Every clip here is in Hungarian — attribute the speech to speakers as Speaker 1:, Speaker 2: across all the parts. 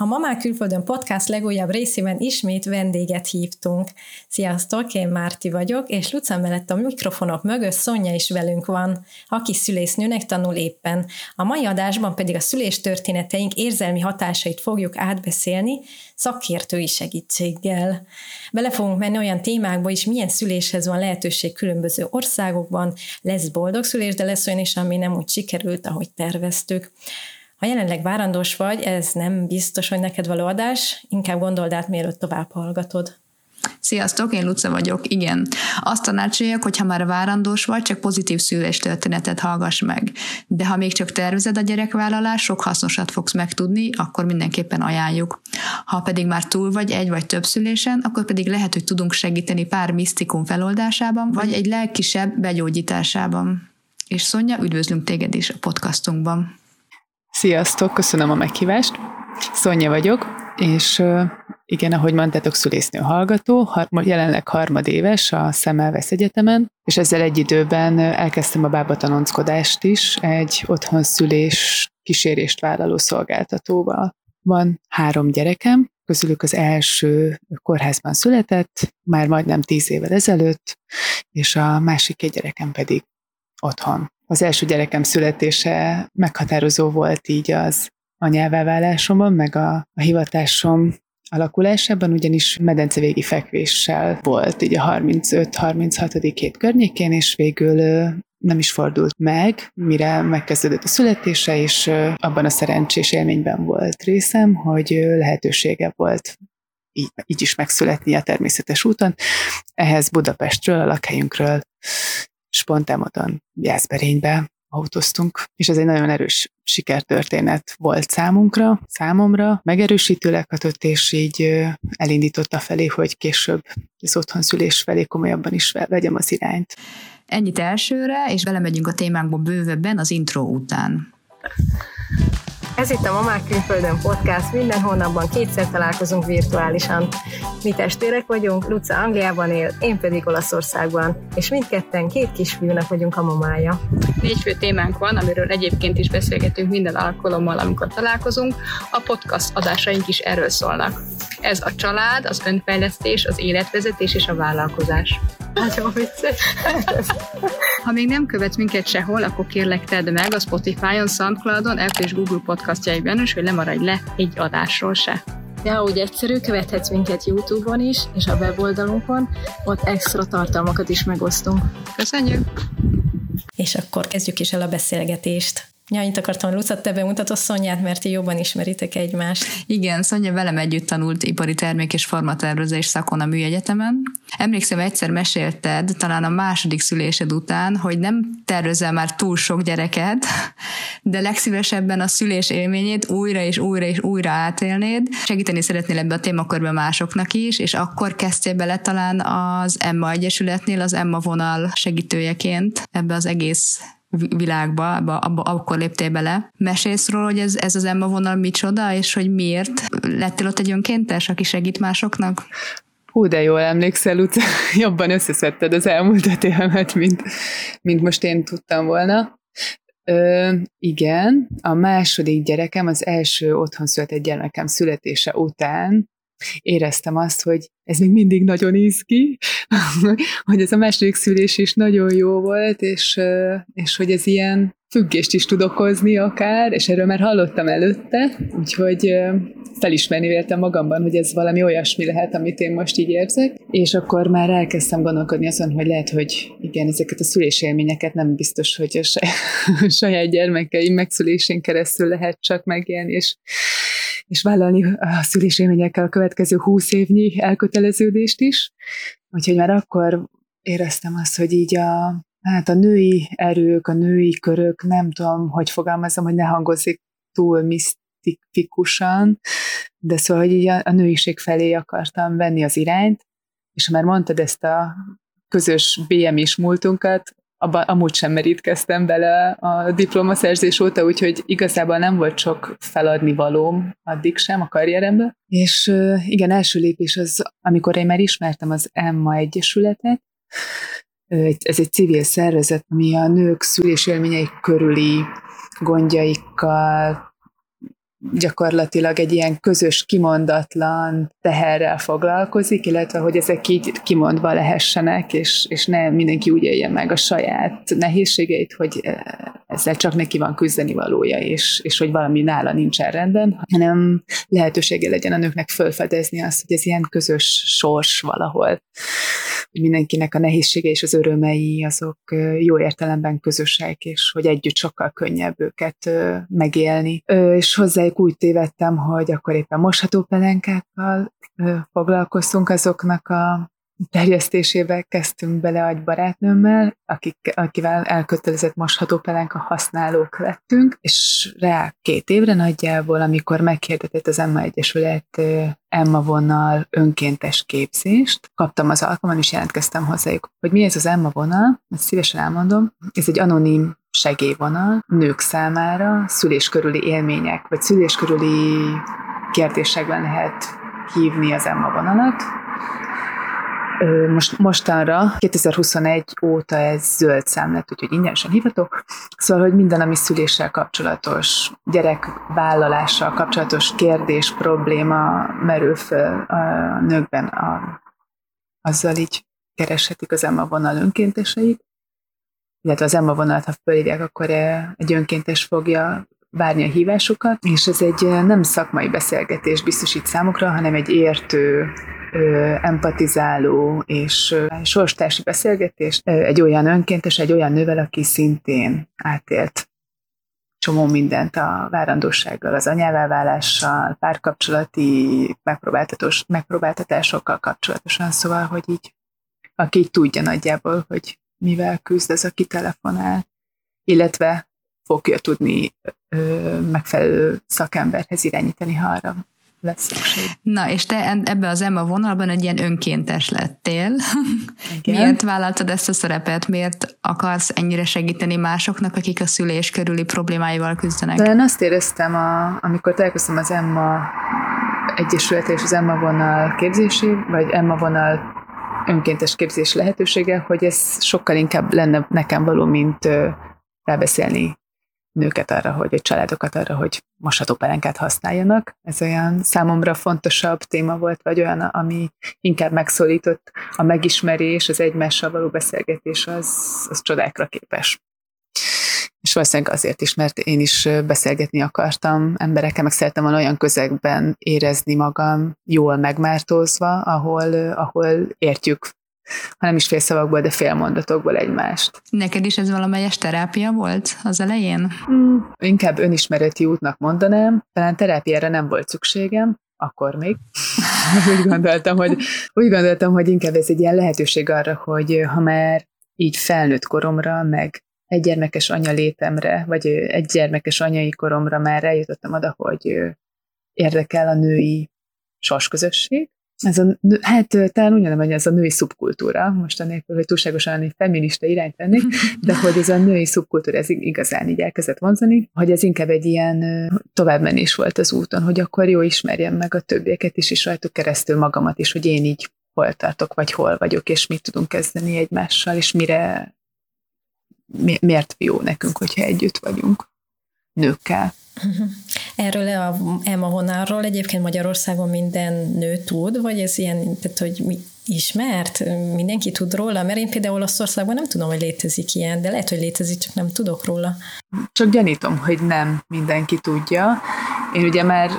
Speaker 1: A Mamák Külföldön podcast legújabb részében ismét vendéget hívtunk. Sziasztok, én Márti vagyok, és Luca mellett a mikrofonok mögött Szonya is velünk van, aki szülésznőnek tanul éppen. A mai adásban pedig a szülés történeteink érzelmi hatásait fogjuk átbeszélni szakértői segítséggel. Bele fogunk menni olyan témákba is, milyen szüléshez van lehetőség különböző országokban, lesz boldog szülés, de lesz olyan is, ami nem úgy sikerült, ahogy terveztük. Ha jelenleg várandós vagy, ez nem biztos, hogy neked való adás, inkább gondold át, mielőtt tovább hallgatod.
Speaker 2: Sziasztok, én Luca vagyok, igen. Azt tanácsolják, hogy ha már várandós vagy, csak pozitív szülés történetet hallgass meg. De ha még csak tervezed a gyerekvállalás, sok hasznosat fogsz megtudni, akkor mindenképpen ajánljuk. Ha pedig már túl vagy egy vagy több szülésen, akkor pedig lehet, hogy tudunk segíteni pár misztikum feloldásában, vagy egy lelkisebb begyógyításában. És Szonya, üdvözlünk téged is a podcastunkban.
Speaker 3: Sziasztok, köszönöm a meghívást. Szonya vagyok, és igen, ahogy mondtátok, szülésznő hallgató, jelenleg harmadéves a Szemelvesz Egyetemen, és ezzel egy időben elkezdtem a bábatanonckodást is egy otthon szülés kísérést vállaló szolgáltatóval. Van három gyerekem, közülük az első kórházban született, már majdnem tíz évvel ezelőtt, és a másik egy gyerekem pedig otthon az első gyerekem születése meghatározó volt így az anyává válásomban, meg a, a hivatásom alakulásában, ugyanis medencevégi fekvéssel volt így a 35-36. hét környékén, és végül nem is fordult meg, mire megkezdődött a születése, és abban a szerencsés élményben volt részem, hogy lehetősége volt így, így is megszületni a természetes úton. Ehhez Budapestről, a lakhelyünkről spontán módon Jászberénybe autóztunk, és ez egy nagyon erős sikertörténet volt számunkra, számomra, megerősítőleg hatott, és így elindította felé, hogy később az otthonszülés felé komolyabban is vegyem az irányt.
Speaker 2: Ennyit elsőre, és belemegyünk a témánkba bővebben az intro után.
Speaker 1: Ez itt a Mamák Külföldön podcast, minden hónapban kétszer találkozunk virtuálisan. Mi testvérek vagyunk, Luca Angliában él, én pedig Olaszországban, és mindketten két kisfiúnak vagyunk a mamája.
Speaker 4: Négy fő témánk van, amiről egyébként is beszélgetünk minden alkalommal, amikor találkozunk. A podcast adásaink is erről szólnak. Ez a család, az önfejlesztés, az életvezetés és a vállalkozás.
Speaker 1: Nagyon vicces.
Speaker 4: Ha még nem követsz minket sehol, akkor kérlek tedd meg a Spotify-on, Soundcloud-on, Apple és Google podcastjaiban is, hogy lemaradj le egy adásról se.
Speaker 1: Ja, úgy egyszerű, követhetsz minket YouTube-on is, és a weboldalunkon, ott extra tartalmakat is megosztunk.
Speaker 4: Köszönjük!
Speaker 1: És akkor kezdjük is el a beszélgetést. Ja, annyit akartam, Luca, te bemutatod Szonyát, mert ti jobban ismeritek egymást.
Speaker 2: Igen, Szonya velem együtt tanult ipari termék és formatervezés szakon a műegyetemen. Emlékszem, egyszer mesélted, talán a második szülésed után, hogy nem tervezel már túl sok gyereket, de legszívesebben a szülés élményét újra és újra és újra átélnéd. Segíteni szeretnél ebbe a témakörbe másoknak is, és akkor kezdtél bele talán az Emma Egyesületnél az Emma vonal segítőjeként ebbe az egész világba, abba, abba, akkor léptél bele. Mesélsz róla, hogy ez, ez az Emma vonal micsoda, és hogy miért lettél ott egy önkéntes, aki segít másoknak?
Speaker 3: Hú, de jól emlékszel, Luca, jobban összeszedted az elmúlt öt évemet, mint, mint most én tudtam volna. Ö, igen, a második gyerekem, az első otthon született gyermekem születése után éreztem azt, hogy ez még mindig nagyon izgi, hogy ez a második szülés is nagyon jó volt, és, és hogy ez ilyen függést is tud okozni akár, és erről már hallottam előtte, úgyhogy felismerni véltem magamban, hogy ez valami olyasmi lehet, amit én most így érzek, és akkor már elkezdtem gondolkodni azon, hogy lehet, hogy igen, ezeket a szülésélményeket nem biztos, hogy a saját gyermekeim megszülésén keresztül lehet csak megélni, és és vállalni a szülésélményekkel a következő húsz évnyi elköteleződést is. Úgyhogy már akkor éreztem azt, hogy így a, hát a női erők, a női körök, nem tudom, hogy fogalmazom, hogy ne hangozik túl misztikusan, de szóval, hogy így a, a nőiség felé akartam venni az irányt, és már mondtad ezt a közös BM-is múltunkat, abban amúgy sem merítkeztem bele a diplomaszerzés óta, úgyhogy igazából nem volt sok feladni valóm addig sem a karrierembe. És igen, első lépés az, amikor én már ismertem az Emma Egyesületet, ez egy civil szervezet, ami a nők szülésélményei körüli gondjaikkal, gyakorlatilag egy ilyen közös, kimondatlan teherrel foglalkozik, illetve hogy ezek így kimondva lehessenek, és, és ne mindenki úgy élje meg a saját nehézségeit, hogy eh, ezzel csak neki van küzdeni valója, és, és hogy valami nála nincsen rendben, hanem lehetősége legyen a nőknek felfedezni azt, hogy ez ilyen közös sors valahol hogy mindenkinek a nehézsége és az örömei azok jó értelemben közösek, és hogy együtt sokkal könnyebb őket megélni. És hozzájuk úgy tévedtem, hogy akkor éppen mosható pelenkákkal foglalkoztunk azoknak a terjesztésébe kezdtünk bele egy barátnőmmel, akik, akivel elkötelezett mosható pelenka használók lettünk, és rá két évre nagyjából, amikor meghirdetett az Emma Egyesület Emma vonal önkéntes képzést, kaptam az alkalman, és jelentkeztem hozzájuk. Hogy mi ez az Emma vonal, ezt szívesen elmondom, ez egy anonim segélyvonal nők számára szülés körüli élmények, vagy szülés körüli kérdésekben lehet hívni az Emma vonalat, most, mostanra, 2021 óta ez zöld szám lett, úgyhogy ingyenesen hívhatok. Szóval, hogy minden, ami szüléssel kapcsolatos, gyerekvállalással kapcsolatos kérdés, probléma merül fel a nőkben, a, azzal így kereshetik az Emma vonal önkénteseit, illetve az Emma vonalat, ha fölhívják, akkor egy önkéntes fogja várni a hívásukat, és ez egy nem szakmai beszélgetés biztosít számukra, hanem egy értő, empatizáló és sorstársi beszélgetés egy olyan önkéntes, egy olyan nővel, aki szintén átélt csomó mindent a várandósággal, az anyává párkapcsolati megpróbáltatásokkal kapcsolatosan, szóval, hogy így aki így tudja nagyjából, hogy mivel küzd az, aki telefonál, illetve fogja tudni ö, megfelelő szakemberhez irányítani, ha arra lesz szükség.
Speaker 2: Na, és te ebbe az Emma vonalban egy ilyen önkéntes lettél. Igen. Miért vállaltad ezt a szerepet? Miért akarsz ennyire segíteni másoknak, akik a szülés körüli problémáival küzdenek?
Speaker 3: De én azt éreztem, a, amikor találkoztam az Emma Egyesület és az Emma vonal képzési, vagy Emma vonal önkéntes képzés lehetősége, hogy ez sokkal inkább lenne nekem való, mint rábeszélni nőket arra, hogy, vagy családokat arra, hogy mosható pelenkát használjanak. Ez olyan számomra fontosabb téma volt, vagy olyan, ami inkább megszólított a megismerés, az egymással való beszélgetés, az, az csodákra képes. És valószínűleg azért is, mert én is beszélgetni akartam emberekkel, meg szerettem volna olyan közegben érezni magam jól megmártózva, ahol, ahol értjük hanem is félszavakból, de félmondatokból egymást.
Speaker 2: Neked is ez valamelyes terápia volt az elején?
Speaker 3: Mm, inkább önismereti útnak mondanám, talán terápiára nem volt szükségem, akkor még. úgy gondoltam, hogy, úgy gondoltam, hogy inkább ez egy ilyen lehetőség arra, hogy ha már így felnőtt koromra, meg egy gyermekes anya létemre, vagy egy gyermekes anyai koromra már eljutottam oda, hogy érdekel a női sorsközösség, ez a, hát talán úgy hogy ez a női szubkultúra, most anélkül, hogy túlságosan egy feminista irányt vennék, de hogy ez a női szubkultúra, ez igazán így elkezdett vonzani, hogy ez inkább egy ilyen továbbmenés volt az úton, hogy akkor jó ismerjem meg a többieket is, és rajtuk keresztül magamat is, hogy én így hol tartok, vagy hol vagyok, és mit tudunk kezdeni egymással, és mire, mi, miért jó nekünk, hogyha együtt vagyunk nőkkel.
Speaker 1: Erről a Emma vonalról egyébként Magyarországon minden nő tud, vagy ez ilyen, tehát hogy mi ismert? Mindenki tud róla? Mert én például Olaszországban nem tudom, hogy létezik ilyen, de lehet, hogy létezik, csak nem tudok róla.
Speaker 3: Csak gyanítom, hogy nem mindenki tudja. Én ugye már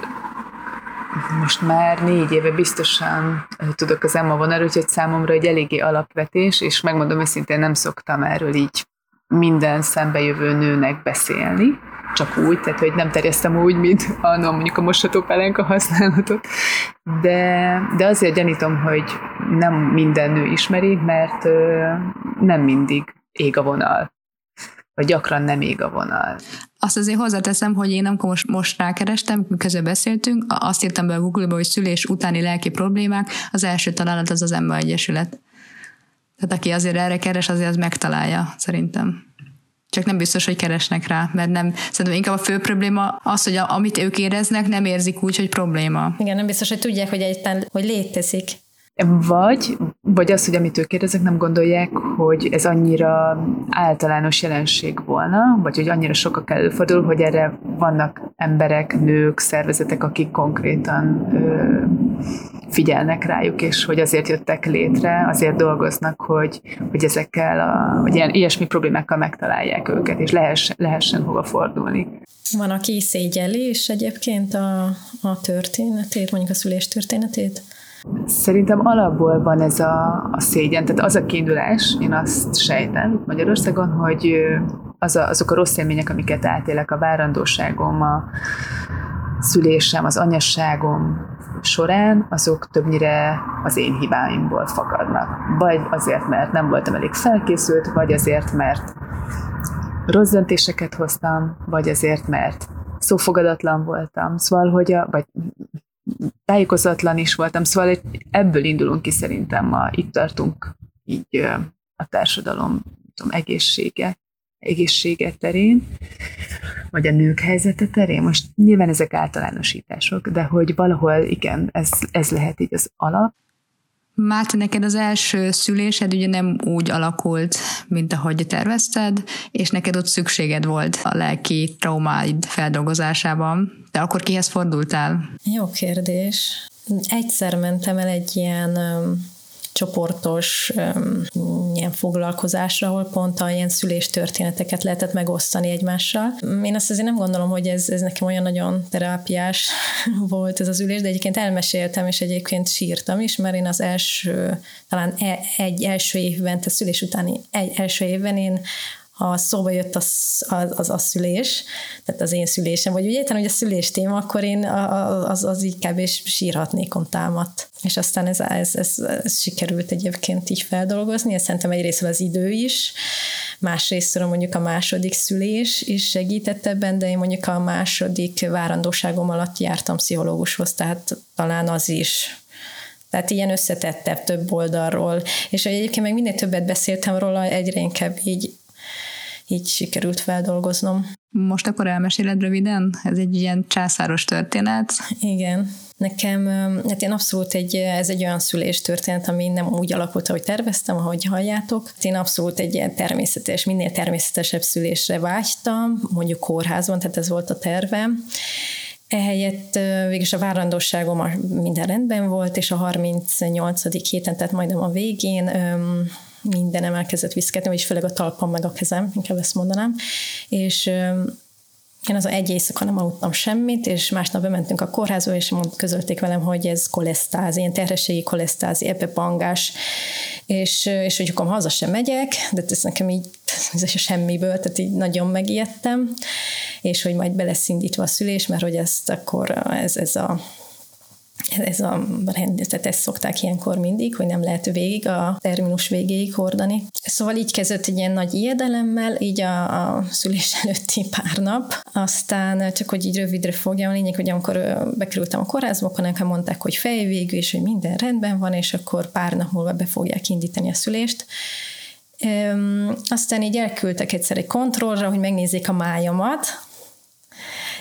Speaker 3: most már négy éve biztosan tudok az Emma vonalról, úgyhogy számomra egy eléggé alapvetés, és megmondom őszintén nem szoktam erről így minden szembejövő nőnek beszélni csak úgy, tehát hogy nem terjesztem úgy, mint annól mondjuk a mosható pelenka használatot, de, de azért gyanítom, hogy nem minden nő ismeri, mert nem mindig ég a vonal vagy gyakran nem ég a vonal.
Speaker 2: Azt azért hozzáteszem, hogy én amikor most, most rákerestem, közben beszéltünk, azt írtam be a Google-ba, hogy szülés utáni lelki problémák, az első találat az az Emma Egyesület. Tehát aki azért erre keres, azért az megtalálja, szerintem csak nem biztos, hogy keresnek rá, mert nem, szerintem inkább a fő probléma az, hogy a, amit ők éreznek, nem érzik úgy, hogy probléma.
Speaker 1: Igen, nem biztos, hogy tudják, hogy egyáltalán, hogy létezik.
Speaker 3: Vagy, vagy az, hogy amit ők kérdezek, nem gondolják, hogy ez annyira általános jelenség volna, vagy hogy annyira sokak előfordul, hogy erre vannak emberek, nők, szervezetek, akik konkrétan ö, figyelnek rájuk, és hogy azért jöttek létre, azért dolgoznak, hogy, hogy ezekkel, a, hogy ilyen, ilyesmi problémákkal megtalálják őket, és lehessen, lehessen hova fordulni.
Speaker 1: Van, aki szégyeli és egyébként a, a történetét, mondjuk a szülés történetét?
Speaker 3: Szerintem alapból van ez a, a szégyen, tehát az a kiindulás, én azt sejtem itt Magyarországon, hogy az a, azok a rossz élmények, amiket átélek a várandóságom, a szülésem, az anyasságom során, azok többnyire az én hibáimból fakadnak. Vagy azért, mert nem voltam elég felkészült, vagy azért, mert rossz döntéseket hoztam, vagy azért, mert szófogadatlan voltam. Szóval, hogy a, vagy tájékozatlan is voltam, szóval ebből indulunk ki szerintem ma, itt tartunk így a társadalom tudom, egészsége, egészsége terén, vagy a nők helyzete terén. Most nyilván ezek általánosítások, de hogy valahol igen, ez, ez lehet így az alap.
Speaker 2: Márta, neked az első szülésed ugye nem úgy alakult, mint ahogy tervezted, és neked ott szükséged volt a lelki traumáid feldolgozásában. De akkor kihez fordultál?
Speaker 1: Jó kérdés. Egyszer mentem el egy ilyen csoportos um, ilyen foglalkozásra, ahol pont a ilyen szüléstörténeteket lehetett megosztani egymással. Én azt azért nem gondolom, hogy ez, ez nekem olyan nagyon terápiás volt ez az ülés, de egyébként elmeséltem, és egyébként sírtam is, mert én az első, talán e, egy első évben, tehát szülés utáni egy első évben én ha szóba jött az, az, az a szülés, tehát az én szülésem, vagy úgy hogy a szülés téma, akkor én az, az így kb. sírhatnékom támadt. És aztán ez, ez, ez, ez sikerült egyébként így feldolgozni, ez szerintem egyrészt az idő is, másrészt mondjuk a második szülés is segített ebben, de én mondjuk a második várandóságom alatt jártam pszichológushoz, tehát talán az is tehát ilyen összetettebb több oldalról. És egyébként meg minél többet beszéltem róla, egyre inkább így így sikerült feldolgoznom.
Speaker 2: Most akkor elmeséled röviden? Ez egy ilyen császáros történet.
Speaker 1: Igen. Nekem, hát én abszolút egy, ez egy olyan szülés történet, ami nem úgy alakult, ahogy terveztem, ahogy halljátok. Én abszolút egy ilyen természetes, minél természetesebb szülésre vágytam, mondjuk kórházban, tehát ez volt a tervem. Ehelyett végülis a várandóságom minden rendben volt, és a 38. héten, tehát majdnem a végén minden elkezdett viszketni, vagyis főleg a talpam meg a kezem, inkább ezt mondanám, és én az egy éjszaka nem aludtam semmit, és másnap bementünk a kórházba, és mond, közölték velem, hogy ez kolesztáz, ilyen terhességi kolesztáz, epepangás, és, és hogy akkor haza sem megyek, de ez nekem így ez semmiből, tehát így nagyon megijedtem, és hogy majd be lesz indítva a szülés, mert hogy ezt akkor ez, ez a ez a tehát ezt szokták ilyenkor mindig, hogy nem lehet végig a terminus végéig hordani. Szóval így kezdett egy ilyen nagy ijedelemmel, így a, a szülés előtti pár nap. Aztán csak, hogy így rövidre fogja a lényeg, hogy amikor bekerültem a kórházba, akkor nekem mondták, hogy fejvégű, és hogy minden rendben van, és akkor pár nap múlva be fogják indítani a szülést. Üm, aztán így elküldtek egyszer egy kontrollra, hogy megnézzék a májamat,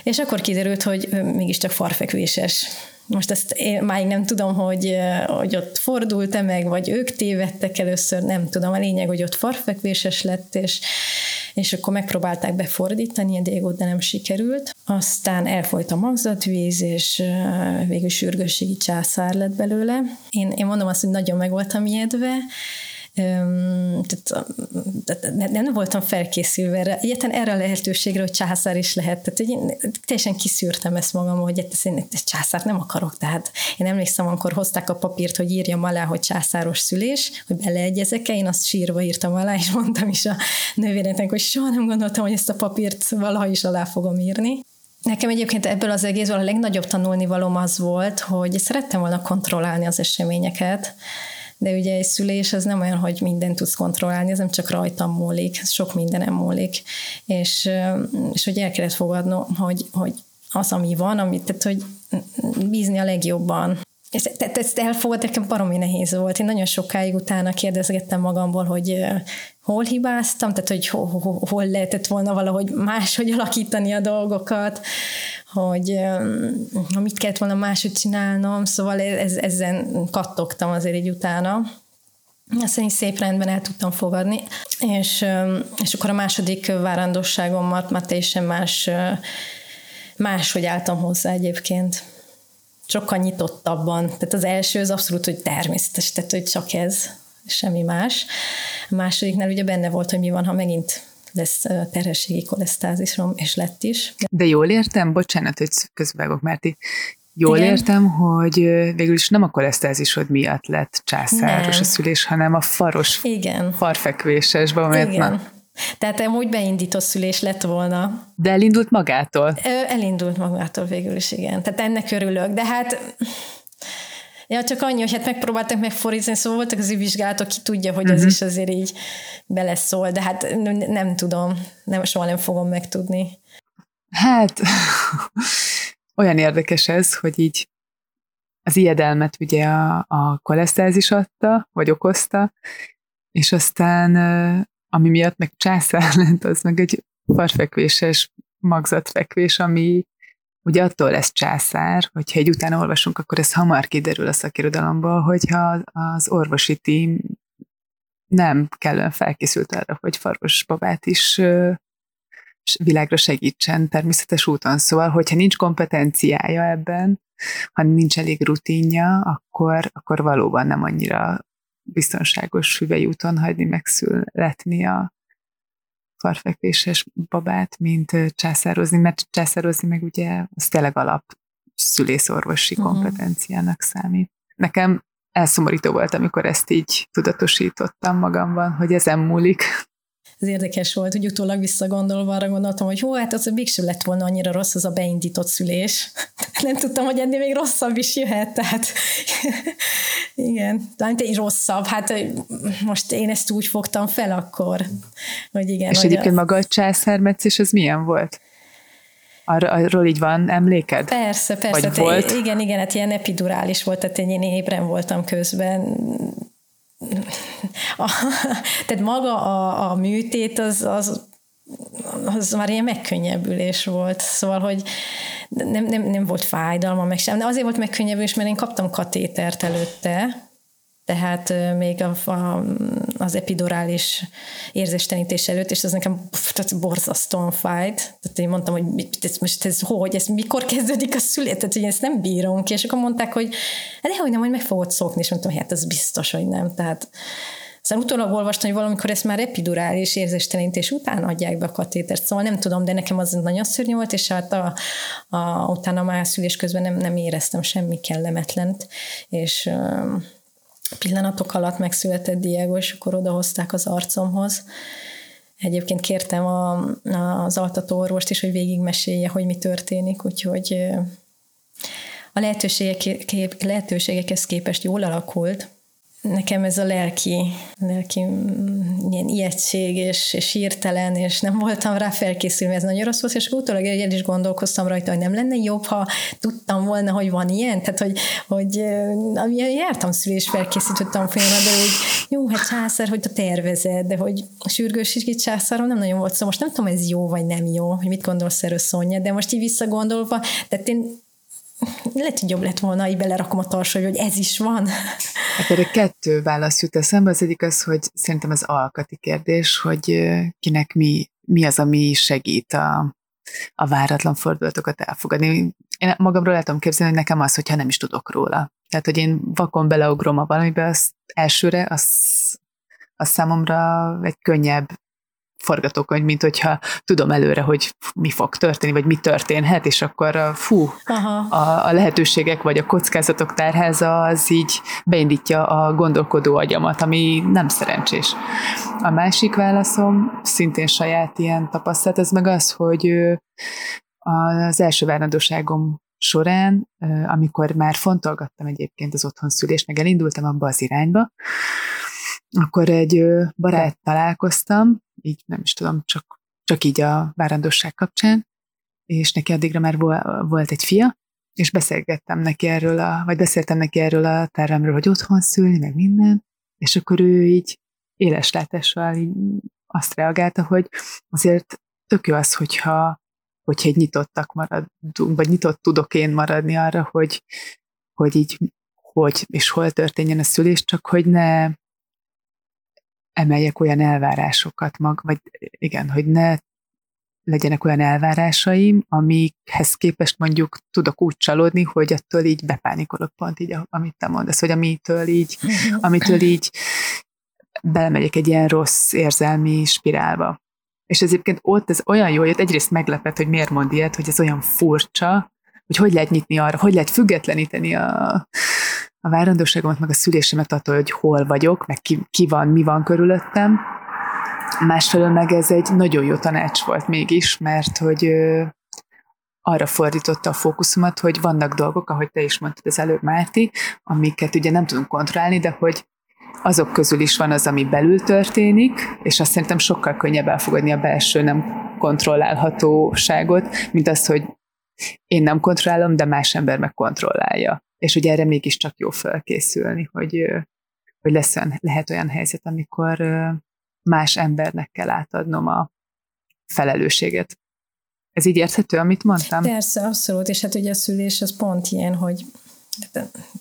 Speaker 1: és akkor kiderült, hogy mégiscsak farfekvéses most ezt én máig nem tudom, hogy, hogy ott fordult-e meg, vagy ők tévedtek először, nem tudom. A lényeg, hogy ott farfekvéses lett, és, és akkor megpróbálták befordítani a dégót, de nem sikerült. Aztán elfolyt a magzatvíz, és végül sürgősségi császár lett belőle. Én, én mondom azt, hogy nagyon meg voltam ijedve, nem voltam felkészülve erre. Egyetlen erre a lehetőségre, hogy császár is lehet. Tehát én teljesen kiszűrtem ezt magam, hogy ezt én ezt császárt nem akarok. Tehát én emlékszem, amikor hozták a papírt, hogy írjam alá, hogy császáros szülés, hogy beleegyezek-e, én azt sírva írtam alá, és mondtam is a nővéreknek, hogy soha nem gondoltam, hogy ezt a papírt valaha is alá fogom írni. Nekem egyébként ebből az egészből a legnagyobb tanulnivalom az volt, hogy szerettem volna kontrollálni az eseményeket, de ugye egy szülés az nem olyan, hogy mindent tudsz kontrollálni, ez nem csak rajtam múlik, ez sok mindenem múlik, és, és hogy el kellett fogadnom, hogy, hogy az, ami van, amit, tehát, hogy bízni a legjobban. Ezt, ezt elfogadni nekem baromi nehéz volt. Én nagyon sokáig utána kérdezgettem magamból, hogy hol hibáztam, tehát hogy hol, hol, hol lehetett volna valahogy máshogy alakítani a dolgokat, hogy mit kellett volna máshogy csinálnom, szóval ez, ezen kattogtam azért így utána. Aztán így szép rendben el tudtam fogadni, és, és akkor a második várandosságommat már teljesen más, máshogy álltam hozzá egyébként. Sokkal nyitottabban. Tehát az első az abszolút, hogy természetes, tehát hogy csak ez, semmi más. A másodiknál ugye benne volt, hogy mi van, ha megint lesz terhességi kolesztázisom, és lett is.
Speaker 3: De jól értem, bocsánat, hogy közbevágok, Márti, Jól Igen. értem, hogy végül is nem a kolesztázisod miatt lett császáros nem. a szülés, hanem a faros,
Speaker 1: Igen.
Speaker 3: farfekvéses, mert Igen. Na.
Speaker 1: Tehát amúgy beindított szülés lett volna.
Speaker 3: De elindult magától?
Speaker 1: Elindult magától végül is, igen. Tehát ennek örülök, de hát Ja, csak annyi, hogy hát megpróbáltak megfordítani, szóval voltak az vizsgálatok, ki tudja, hogy uh-huh. az mhm. is azért így beleszól, de hát nem, nem tudom, nem, soha nem fogom megtudni.
Speaker 3: Hát, olyan érdekes ez, hogy így az ijedelmet ugye a, a kolesztázis adta, vagy okozta, és aztán ami miatt meg császár lett, az meg egy farfekvéses magzatfekvés, ami ugye attól lesz császár, hogyha egy utána olvasunk, akkor ez hamar kiderül a szakirodalomból, hogyha az orvosi tím nem kellően felkészült arra, hogy farkos babát is világra segítsen természetes úton. Szóval, hogyha nincs kompetenciája ebben, ha nincs elég rutinja, akkor, akkor valóban nem annyira biztonságos hüvely úton hagyni megszületni a farfekvéses babát, mint császározni, mert császározni meg ugye az tényleg alap szülészorvosi uh-huh. kompetenciának számít. Nekem elszomorító volt, amikor ezt így tudatosítottam magamban, hogy ezen múlik,
Speaker 1: ez érdekes volt, hogy utólag visszagondolva arra gondoltam, hogy hú, hát az mégsem lett volna annyira rossz az a beindított szülés. Nem tudtam, hogy ennél még rosszabb is jöhet, tehát igen, talán egy rosszabb. Hát most én ezt úgy fogtam fel akkor, hogy igen.
Speaker 3: És egyébként a... maga a császármetszés, az milyen volt? Ar- arról így van emléked?
Speaker 1: Persze, persze. Vagy volt? Igen, igen, hát ilyen epidurális volt, tehát én ébren voltam közben, a, tehát maga a, a műtét az, az, az már ilyen megkönnyebbülés volt, szóval, hogy nem, nem, nem volt fájdalma, meg sem, de azért volt megkönnyebbülés, mert én kaptam katétert előtte, tehát még a, a, az epidurális érzéstenítés előtt, és ez nekem tehát borzasztóan fájt. Tehát én mondtam, hogy ez, most ez hogy, ez mikor kezdődik a szület, tehát hogy ezt nem bírom ki, és akkor mondták, hogy de hogy nem, hogy meg fogod szokni, és mondtam, hát ez biztos, hogy nem. Tehát aztán utólag olvastam, hogy valamikor ezt már epidurális érzéstelenítés után adják be a katétert, szóval nem tudom, de nekem az nagyon szörnyű volt, és hát a, a, utána már szülés közben nem, nem éreztem semmi kellemetlent, és pillanatok alatt megszületett Diego, és akkor odahozták az arcomhoz. Egyébként kértem a, az altató orvost is, hogy végigmesélje, hogy mi történik, úgyhogy a lehetőségek, lehetőségekhez képest jól alakult, nekem ez a lelki, lelki mm, ilyen ijegység és, és hirtelen, és nem voltam rá felkészülve, ez nagyon rossz volt, és utólag el is gondolkoztam rajta, hogy nem lenne jobb, ha tudtam volna, hogy van ilyen, tehát hogy, hogy amilyen jártam szülés felkészítettem folyamra, de hogy jó, hát császár, hogy a tervezed, de hogy a sürgősségi császárom nem nagyon volt szó. Most nem tudom, ez jó vagy nem jó, hogy mit gondolsz erről Szonya, de most így visszagondolva, tehát én lehet, hogy jobb lett volna, így belerakom a tarsai, hogy ez is van.
Speaker 3: Hát erre kettő válasz jut eszembe. Az egyik az, hogy szerintem az alkati kérdés, hogy kinek mi, mi az, ami segít a, a váratlan fordulatokat elfogadni. Én magamról el tudom képzelni, hogy nekem az, hogyha nem is tudok róla. Tehát, hogy én vakon beleugrom a valamibe, az elsőre, az, az számomra egy könnyebb forgatókönyv, mint hogyha tudom előre, hogy mi fog történni, vagy mi történhet, és akkor fú, Aha. a, a lehetőségek vagy a kockázatok tárháza az így beindítja a gondolkodó agyamat, ami nem szerencsés. A másik válaszom, szintén saját ilyen tapasztalat, ez meg az, hogy az első várandóságom során, amikor már fontolgattam egyébként az otthonszülést, meg elindultam abba az irányba, akkor egy barát találkoztam, így nem is tudom, csak, csak így a várandosság kapcsán, és neki addigra már volt egy fia, és beszélgettem neki erről, a, vagy beszéltem neki erről a tervemről, hogy otthon szülni, meg minden, és akkor ő így éles látással így azt reagálta, hogy azért tök jó az, hogyha, hogyha egy nyitottak maradunk, vagy nyitott tudok én maradni arra, hogy, hogy így hogy és hol történjen a szülés, csak hogy ne emeljek olyan elvárásokat mag, vagy igen, hogy ne legyenek olyan elvárásaim, amikhez képest mondjuk tudok úgy csalódni, hogy attól így bepánikolok pont így, amit te mondasz, hogy amitől így, amitől így belemegyek egy ilyen rossz érzelmi spirálba. És ez egyébként ott ez olyan jó, hogy egyrészt meglepett, hogy miért mond ilyet, hogy ez olyan furcsa, hogy hogy lehet nyitni arra, hogy lehet függetleníteni a, a várandóságomat, meg a szülésemet attól, hogy hol vagyok, meg ki, ki van, mi van körülöttem. Másfelől meg ez egy nagyon jó tanács volt mégis, mert hogy arra fordította a fókuszomat, hogy vannak dolgok, ahogy te is mondtad az előbb, Márti, amiket ugye nem tudunk kontrollálni, de hogy azok közül is van az, ami belül történik, és azt szerintem sokkal könnyebb elfogadni a belső nem kontrollálhatóságot, mint az, hogy én nem kontrollálom, de más ember meg kontrollálja. És ugye erre mégiscsak jó felkészülni, hogy, hogy lesz olyan, lehet olyan helyzet, amikor más embernek kell átadnom a felelősséget. Ez így érthető, amit mondtam?
Speaker 1: Persze, abszolút, és hát ugye a szülés az pont ilyen, hogy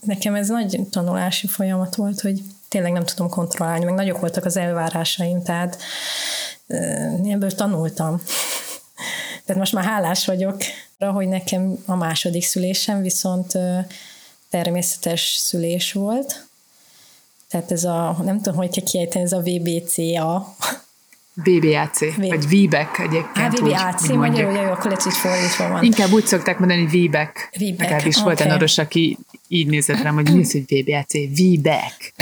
Speaker 1: nekem ez nagy tanulási folyamat volt, hogy tényleg nem tudom kontrollálni, meg nagyok voltak az elvárásaim, tehát ebből tanultam. Tehát most már hálás vagyok, hogy nekem a második szülésem viszont természetes szülés volt. Tehát ez a, nem tudom, hogy kell kiejteni, ez a VBCA.
Speaker 3: VBAC, v- vagy VBEC egyébként.
Speaker 1: Á, VBAC, úgy, magyarul, jó, akkor lehet, hogy fordítva van.
Speaker 3: Inkább úgy szokták mondani, hogy VBEC. Legalábbis okay. volt egy orvos, aki így nézett rám, hogy mi az, hogy VBAC, VBEC.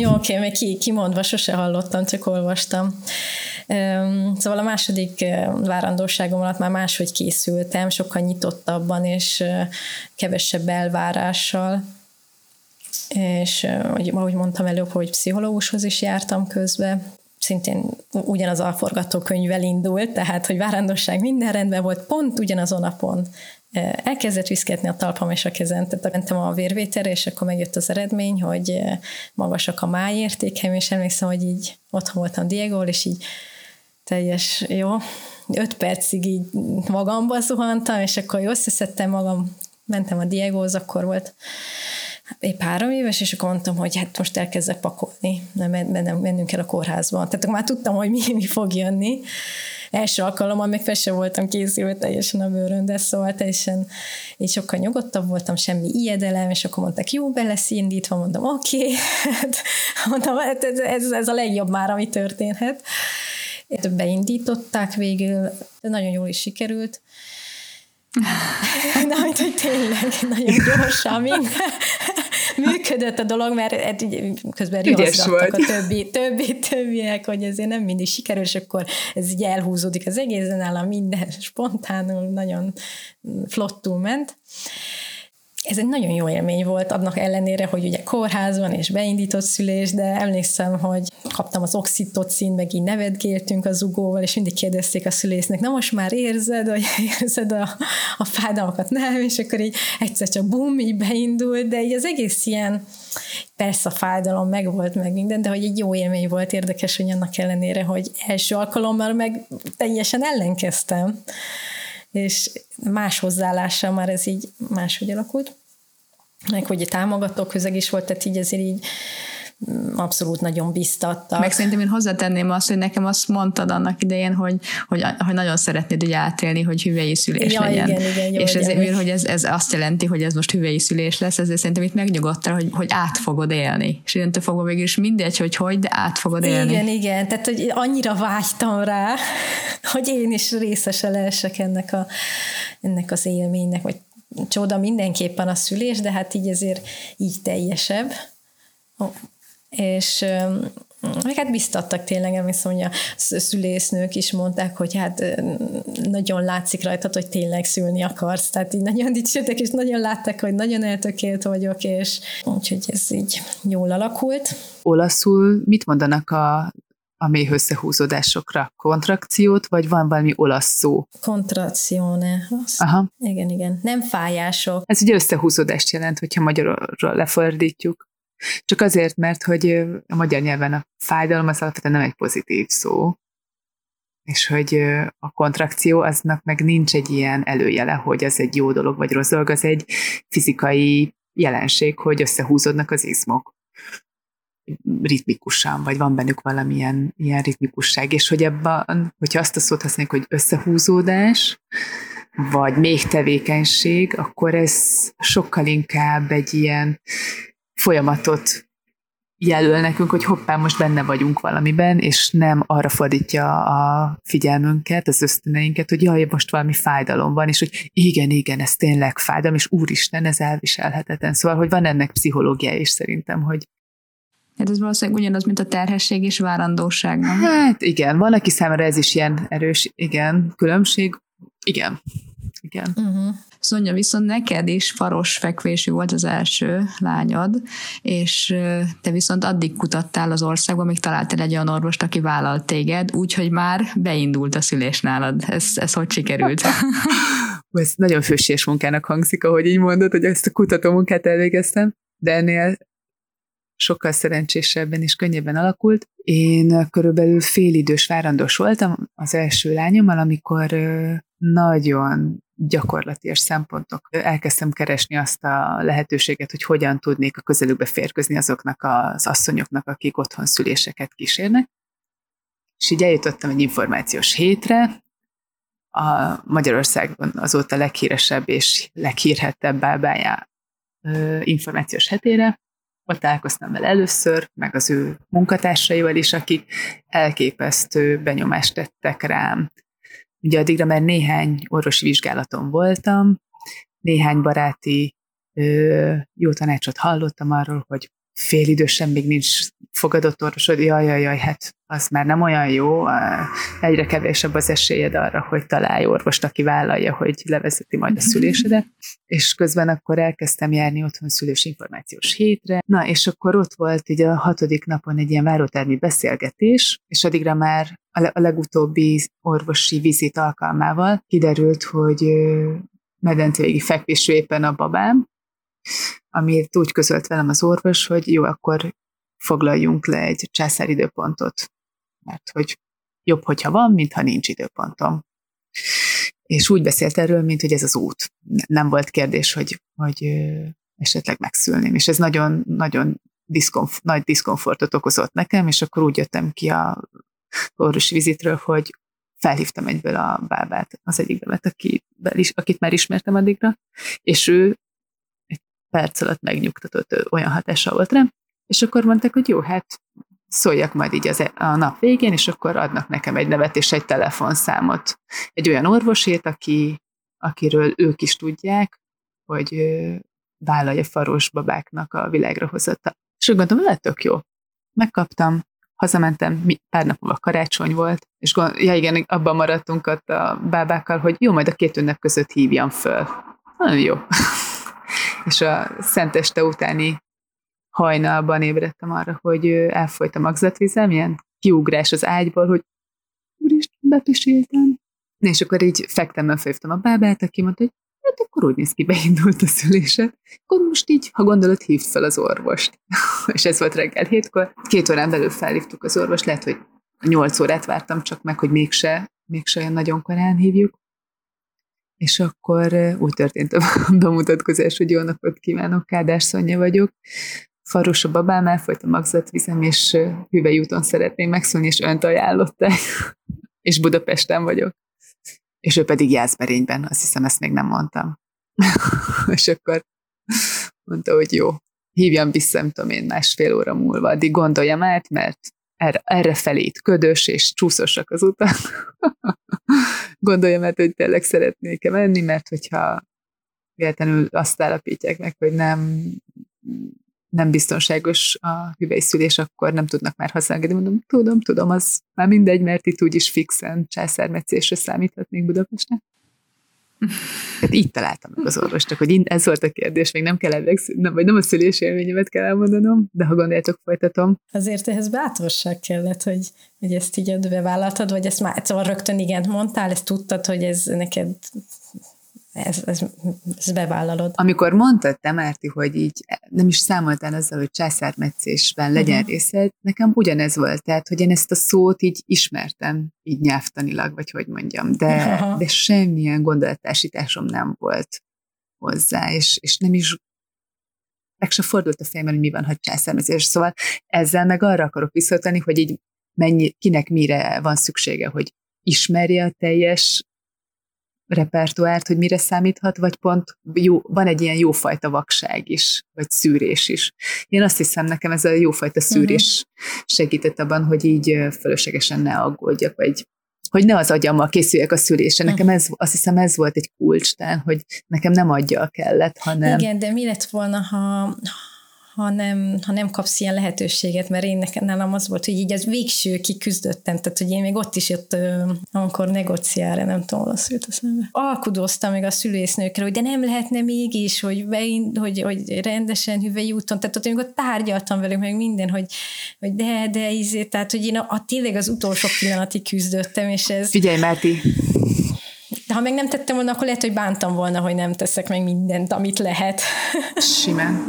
Speaker 1: jó, oké, okay, még ki, kimondva sose hallottam, csak olvastam. Szóval a második várandóságom alatt már máshogy készültem, sokkal nyitottabban és kevesebb elvárással, és ahogy mondtam előbb, hogy pszichológushoz is jártam közbe, szintén ugyanaz a forgatókönyvvel indult, tehát, hogy várandosság minden rendben volt, pont ugyanazon napon elkezdett viszketni a talpam és a kezem, tehát mentem a vérvételre, és akkor megjött az eredmény, hogy magasak a májértékeim, és emlékszem, hogy így otthon voltam diego és így teljes jó. Öt percig így magamba zuhantam, és akkor összeszedtem magam, mentem a Diegohoz, akkor volt épp három éves, és akkor mondtam, hogy hát most elkezdek pakolni, nem, nem mennünk el a kórházba. Tehát már tudtam, hogy mi, mi fog jönni. Első alkalommal még fel sem voltam készülve teljesen a bőrön, de szóval teljesen így sokkal nyugodtabb voltam, semmi ijedelem, és akkor mondták, jó, be lesz indítva, mondom, oké, okay. hát, mondtam, hát ez, ez, ez a legjobb már, ami történhet. Beindították végül, de nagyon jól is sikerült. De amit, hogy tényleg nagyon gyorsan minden működött a dolog, mert közben rihozgattak a többi, többi, többiek, hogy ezért nem mindig sikerül, és akkor ez így elhúzódik az egészen nálam minden spontánul, nagyon flottul ment ez egy nagyon jó élmény volt, annak ellenére, hogy ugye kórházban és beindított szülés, de emlékszem, hogy kaptam az oxitocin, meg így nevetgéltünk az ugóval, és mindig kérdezték a szülésznek, na most már érzed, vagy érzed a, a fájdalmakat? Nem, és akkor így egyszer csak bum, így beindult, de így az egész ilyen, persze a fájdalom meg volt meg minden, de hogy egy jó élmény volt, érdekes, hogy annak ellenére, hogy első alkalommal meg teljesen ellenkeztem és más hozzáállással már ez így máshogy alakult. Meg hogy támogató közeg is volt, tehát így ezért így abszolút nagyon biztattak.
Speaker 2: Meg szerintem én hozzátenném azt, hogy nekem azt mondtad annak idején, hogy, hogy, hogy nagyon szeretnéd így átélni, hogy hüvei szülés
Speaker 1: ja,
Speaker 2: legyen.
Speaker 1: Igen, igen, jó,
Speaker 2: és ezért, mivel, hogy ez, ez azt jelenti, hogy ez most hüvei szülés lesz, ezért szerintem itt megnyugodtál, hogy, hogy át fogod élni. És innentől fogva végül is mindegy, hogy hogy, de át fogod élni.
Speaker 1: Igen, igen, tehát hogy annyira vágytam rá, hogy én is részese lehessek ennek, a, ennek az élménynek, vagy csoda mindenképpen a szülés, de hát így ezért így teljesebb. És meg hát biztattak tényleg, emlékszem, hogy a szülésznők is mondták, hogy hát nagyon látszik rajtad, hogy tényleg szülni akarsz. Tehát így nagyon dicsértek, és nagyon látták, hogy nagyon eltökélt vagyok, és úgyhogy ez így jól alakult.
Speaker 3: Olaszul mit mondanak a a mély összehúzódásokra? Kontrakciót, vagy van valami olasz szó?
Speaker 1: Kontrakcióne. Aha. Igen, igen. Nem fájások.
Speaker 3: Ez ugye összehúzódást jelent, hogyha magyarul lefordítjuk. Csak azért, mert hogy a magyar nyelven a fájdalom az alapvetően nem egy pozitív szó, és hogy a kontrakció aznak meg nincs egy ilyen előjele, hogy az egy jó dolog vagy rossz dolog, az egy fizikai jelenség, hogy összehúzódnak az izmok. Ritmikusan, vagy van bennük valamilyen ilyen ritmikusság, és hogy ebben, hogyha azt a szót használjuk, hogy összehúzódás, vagy még tevékenység, akkor ez sokkal inkább egy ilyen folyamatot jelöl nekünk, hogy hoppá, most benne vagyunk valamiben, és nem arra fordítja a figyelmünket, az ösztöneinket, hogy jaj, most valami fájdalom van, és hogy igen, igen, ez tényleg fájdalom, és úristen, ez elviselhetetlen. Szóval, hogy van ennek pszichológia is szerintem, hogy
Speaker 2: Hát ez valószínűleg ugyanaz, mint a terhesség és várandóság, nem?
Speaker 3: Hát igen, van, aki számára ez is ilyen erős, igen, különbség. Igen, igen. Uh-huh.
Speaker 2: Szonya, viszont neked is faros fekvésű volt az első lányod, és te viszont addig kutattál az országban, még találtál egy olyan orvost, aki vállalt téged, úgyhogy már beindult a szülés nálad. Ez, ez hogy sikerült?
Speaker 3: ez nagyon fősés munkának hangzik, ahogy így mondod, hogy ezt a kutató munkát elvégeztem, de ennél sokkal szerencsésebben és könnyebben alakult. Én körülbelül félidős várandós voltam az első lányommal, amikor nagyon gyakorlatilag szempontok elkezdtem keresni azt a lehetőséget, hogy hogyan tudnék a közelükbe férkőzni azoknak az asszonyoknak, akik otthon szüléseket kísérnek. És így eljutottam egy információs hétre, a Magyarországon azóta leghíresebb és leghírhettebb bábája információs hetére, ott találkoztam vele először, meg az ő munkatársaival is, akik elképesztő benyomást tettek rám. Ugye addigra már néhány orvosi vizsgálaton voltam, néhány baráti jó tanácsot hallottam arról, hogy félidősen még nincs fogadott orvosod, jaj, jaj, jaj, hát az már nem olyan jó, egyre kevésebb az esélyed arra, hogy találj orvost, aki vállalja, hogy levezeti majd a szülésedet, és közben akkor elkezdtem járni otthon szülős információs hétre, na, és akkor ott volt így a hatodik napon egy ilyen várótermi beszélgetés, és addigra már a legutóbbi orvosi vizit alkalmával kiderült, hogy medencévégi fekvésű éppen a babám, amit úgy közölt velem az orvos, hogy jó, akkor foglaljunk le egy császáridőpontot, mert hogy jobb, hogyha van, mint ha nincs időpontom. És úgy beszélt erről, mint hogy ez az út. Nem volt kérdés, hogy, hogy esetleg megszülném. És ez nagyon, nagyon diszkonf- nagy diszkomfortot okozott nekem, és akkor úgy jöttem ki a orvosi vizitről, hogy felhívtam egyből a bábát, az egyik bevet, aki, akit már ismertem addigra, és ő perc alatt megnyugtatott, olyan hatása volt rám, és akkor mondták, hogy jó, hát szóljak majd így az, e- a nap végén, és akkor adnak nekem egy nevet és egy telefonszámot. Egy olyan orvosét, aki, akiről ők is tudják, hogy vállalja faros babáknak a világra hozatta. És úgy gondolom, lehet tök jó. Megkaptam, hazamentem, pár nap múlva karácsony volt, és gond, ja igen, abban maradtunk ott a bábákkal, hogy jó, majd a két ünnep között hívjam föl. Nagyon jó és a szenteste utáni hajnalban ébredtem arra, hogy elfolyt a magzatvizem, ilyen kiugrás az ágyból, hogy úristen, bepiséltem. És akkor így fektemben felhívtam a bábát, aki mondta, hogy hát akkor úgy néz ki, beindult a szülése. Akkor most így, ha gondolod, hívd fel az orvost. és ez volt reggel hétkor. Két órán belül felhívtuk az orvost, lehet, hogy nyolc órát vártam csak meg, hogy mégse, mégse olyan nagyon korán hívjuk. És akkor úgy történt a bemutatkozás, hogy jó napot kívánok, Kádár Szonya vagyok. Faros a babám, elfolyt a magzatvizem, és hüvely úton szeretném megszólni, és önt ajánlották. és Budapesten vagyok. És ő pedig Jászberényben, azt hiszem, ezt még nem mondtam. és akkor mondta, hogy jó, hívjam vissza, nem tudom én, másfél óra múlva, addig gondoljam át, mert erre, erre felé itt ködös és csúszosak az utak. Gondoljam át, hogy tényleg szeretnék-e menni, mert hogyha véletlenül azt állapítják meg, hogy nem, nem biztonságos a hüvelyszülés, akkor nem tudnak már használni. Mondom, tudom, tudom, az már mindegy, mert itt úgyis fixen császármetszésre számíthatnék Budapesten. Hát így találtam meg az orvost, csak hogy ez volt a kérdés, még nem kell nem, vagy nem a szülés élményemet kell elmondanom, de ha gondoljátok, folytatom.
Speaker 1: Azért ehhez bátorság kellett, hogy, hogy ezt így bevállaltad, vagy ezt már szóval rögtön igen mondtál, ezt tudtad, hogy ez neked ez, ez, ez bevállalod.
Speaker 3: Amikor mondtad te, Márti, hogy így nem is számoltál azzal, hogy császármetszésben legyen uh-huh. részed, nekem ugyanez volt, tehát, hogy én ezt a szót így ismertem, így nyelvtanilag, vagy hogy mondjam, de, uh-huh. de semmilyen gondolatásításom nem volt hozzá, és, és nem is meg se fordult a fejemben, hogy mi van, ha császármetszés. Szóval ezzel meg arra akarok visszatani, hogy így mennyi, kinek mire van szüksége, hogy ismerje a teljes repertoárt, hogy mire számíthat, vagy pont jó, van egy ilyen jófajta vakság is, vagy szűrés is. Én azt hiszem, nekem ez a jófajta szűrés uh-huh. segített abban, hogy így fölöslegesen ne aggódjak, vagy hogy ne az agyammal készüljek a szülésre. Nekem ez, azt hiszem ez volt egy kulcs, tehát, hogy nekem nem adja kellett, hanem...
Speaker 1: Igen, de mi lett volna, ha, ha nem, ha nem kapsz ilyen lehetőséget, mert én nekem nálam az volt, hogy így az végső kiküzdöttem, tehát hogy én még ott is ott, amikor negociára, nem tudom, az jut eszembe. Alkudoztam meg a szülésznőkre, hogy de nem lehetne mégis, hogy, bein, hogy, hogy rendesen hüvei úton, tehát ott amikor tárgyaltam velük meg minden, hogy, hogy de, de izé, tehát hogy én a, a tényleg az utolsó pillanatig küzdöttem, és ez...
Speaker 3: Figyelj, Márti,
Speaker 1: de ha meg nem tettem volna, akkor lehet, hogy bántam volna, hogy nem teszek meg mindent, amit lehet.
Speaker 3: Simán.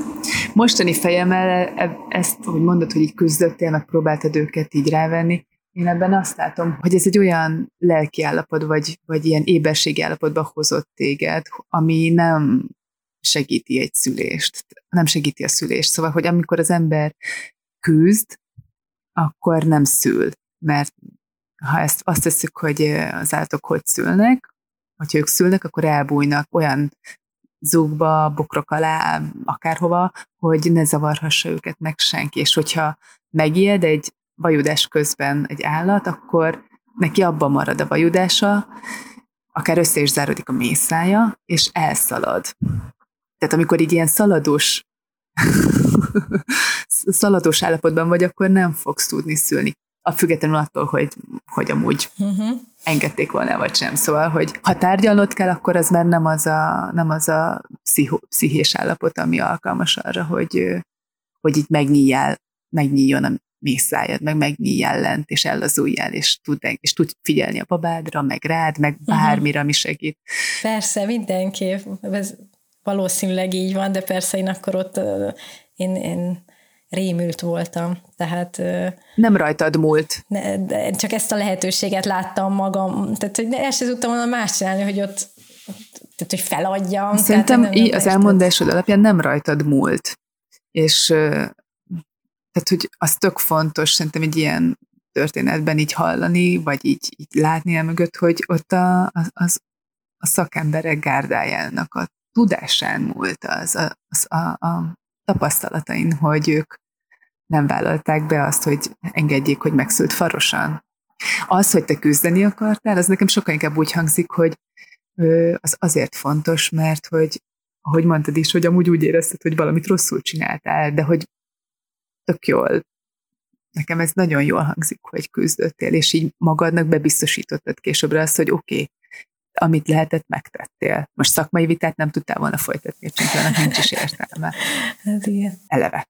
Speaker 3: Mostani fejemmel e- ezt, hogy mondod, hogy így küzdöttél, meg próbáltad őket így rávenni, én ebben azt látom, hogy ez egy olyan lelki állapot, vagy, vagy ilyen éberségi állapotba hozott téged, ami nem segíti egy szülést, nem segíti a szülést. Szóval, hogy amikor az ember küzd, akkor nem szül, mert ha ezt azt tesszük, hogy az állatok hogy szülnek, hogyha ők szülnek, akkor elbújnak olyan zugba, bokrok alá, akárhova, hogy ne zavarhassa őket meg senki. És hogyha megijed egy vajudás közben egy állat, akkor neki abban marad a vajudása, akár össze is zárodik a mészája, és elszalad. Tehát amikor így ilyen szaladós szaladós állapotban vagy, akkor nem fogsz tudni szülni a függetlenül attól, hogy, hogy amúgy uh-huh. Engedték volna, vagy sem. Szóval, hogy ha tárgyalnod kell, akkor az már nem az a, nem az a pszicho, pszichés állapot, ami alkalmas arra, hogy, hogy így megnyíljál, megnyíljon a mészájad, meg megnyíljál lent, és ellazuljál, és tud, és tud figyelni a babádra, meg rád, meg mhm. bármire, ami segít.
Speaker 1: Persze, mindenképp. Ez valószínűleg így van, de persze én akkor ott én, én rémült voltam, tehát...
Speaker 3: Nem rajtad múlt.
Speaker 1: Ne, de csak ezt a lehetőséget láttam magam, tehát hogy el sem tudtam volna más csinálni, hogy ott tehát, hogy feladjam.
Speaker 3: Szerintem tehát így az elmondásod alapján nem rajtad múlt. És tehát, hogy az tök fontos szerintem egy ilyen történetben így hallani, vagy így, így látni el mögött, hogy ott a, az, a szakemberek gárdájának a tudásán múlt az, az a, a tapasztalatain, hogy ők nem vállalták be azt, hogy engedjék, hogy megszült farosan. Az, hogy te küzdeni akartál, az nekem sokkal inkább úgy hangzik, hogy az azért fontos, mert hogy, ahogy mondtad is, hogy amúgy úgy érezted, hogy valamit rosszul csináltál, de hogy tök jól, nekem ez nagyon jól hangzik, hogy küzdöttél, és így magadnak bebiztosítottad későbbre azt, hogy oké, okay, amit lehetett, megtettél. Most szakmai vitát nem tudtál volna folytatni, csak nincs is értelme.
Speaker 1: Hát igen.
Speaker 3: Eleve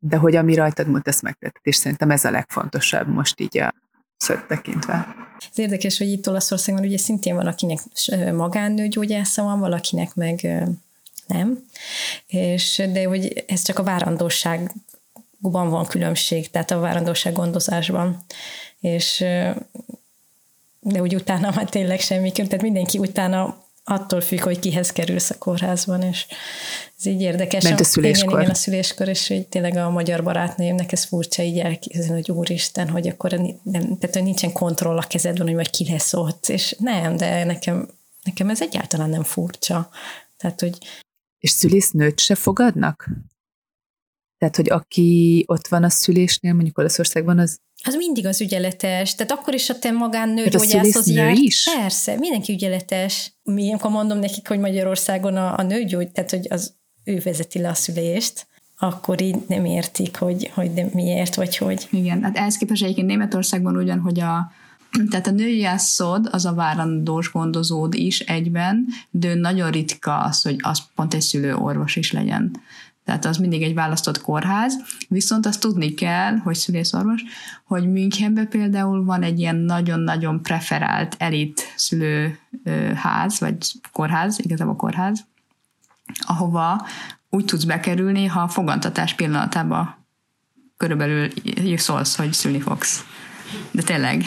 Speaker 3: de hogy ami rajtad múlt, ezt megtetted, és szerintem ez a legfontosabb most így a szöt tekintve.
Speaker 1: Ez érdekes, hogy itt Olaszországban ugye szintén van, akinek magánnőgyógyásza van, valakinek meg nem, és de hogy ez csak a várandóságban van különbség, tehát a várandóság gondozásban, és de úgy utána már tényleg semmi, tehát mindenki utána attól függ, hogy kihez kerülsz a kórházban, és ez így érdekes.
Speaker 3: Ment a szüléskor.
Speaker 1: Igen, igen, a szüléskor, és hogy tényleg a magyar barátnőmnek ez furcsa így elképzelni, hogy úristen, hogy akkor nem, tehát, hogy nincsen kontroll a kezedben, hogy majd ki lesz ott, és nem, de nekem, nekem ez egyáltalán nem furcsa. Tehát, hogy...
Speaker 3: És szülésznőt se fogadnak? Tehát, hogy aki ott van a szülésnél, mondjuk Olaszországban, az
Speaker 1: az mindig az ügyeletes. Tehát akkor is a te magánnőgyógyászhoz jár.
Speaker 3: is?
Speaker 1: Persze, mindenki ügyeletes. Mi, amikor mondom nekik, hogy Magyarországon a, a nőgyógy, tehát hogy az ő vezeti le a szülést, akkor így nem értik, hogy, hogy de miért, vagy hogy.
Speaker 2: Igen, hát ehhez képest egyébként Németországban ugyan, hogy a tehát a nőjászod az a várandós gondozód is egyben, de nagyon ritka az, hogy az pont egy szülőorvos is legyen. Tehát az mindig egy választott kórház, viszont azt tudni kell, hogy szülészorvos, hogy Münchenben például van egy ilyen nagyon-nagyon preferált elit szülőház, vagy kórház, igazából kórház, ahova úgy tudsz bekerülni, ha a fogantatás pillanatában körülbelül szólsz, hogy szülni fogsz. De tényleg.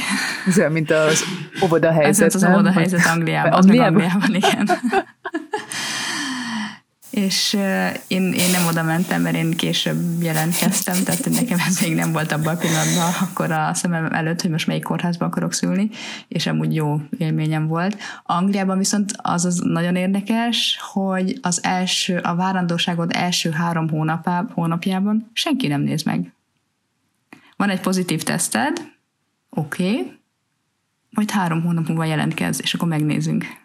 Speaker 3: Ez olyan, mint az óvoda helyzet,
Speaker 2: Ez az óvoda helyzet Angliában. Angliában? Angliában, igen. és én, én nem oda mentem, mert én később jelentkeztem, tehát nekem ez még nem volt abban a pillanatban akkor a szemem előtt, hogy most melyik kórházba akarok szülni, és amúgy jó élményem volt. Angliában viszont az az nagyon érdekes, hogy az első, a várandóságod első három hónapá, hónapjában senki nem néz meg. Van egy pozitív teszted, oké, okay, majd három hónap múlva jelentkez, és akkor megnézünk. Tehát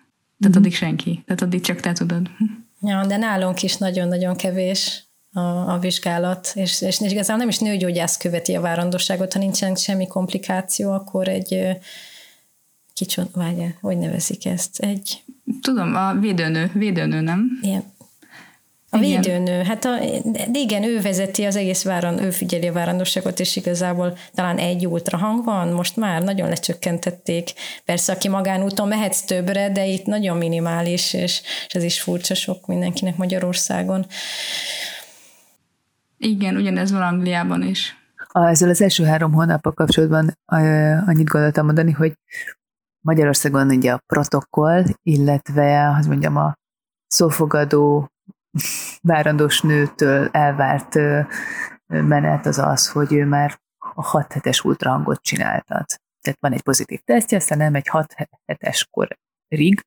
Speaker 2: mm-hmm. addig senki. Tehát addig csak te tudod.
Speaker 1: Ja, de nálunk is nagyon-nagyon kevés a, a vizsgálat, és, és igazából nem is nőgyógyász követi a várandóságot, ha nincsen semmi komplikáció, akkor egy kicsit, várja, hogy nevezik ezt? Egy...
Speaker 2: Tudom, a védőnő, védőnő, nem?
Speaker 1: Igen, a igen. védőnő, hát a, de igen, ő vezeti az egész váron, ő figyeli a várandóságot, és igazából talán egy ultrahang van, most már nagyon lecsökkentették. Persze, aki magánúton mehetsz többre, de itt nagyon minimális, és, és ez is furcsa sok mindenkinek Magyarországon.
Speaker 2: Igen, ugyanez van Angliában is.
Speaker 3: A, ezzel az első három hónappal kapcsolatban annyit gondoltam mondani, hogy Magyarországon ugye a protokoll, illetve, az mondjam, a szófogadó várandós nőtől elvárt menet az az, hogy ő már a 6 hetes ultrahangot csináltat. Tehát van egy pozitív tesztje, aztán nem egy 6 hetes korig,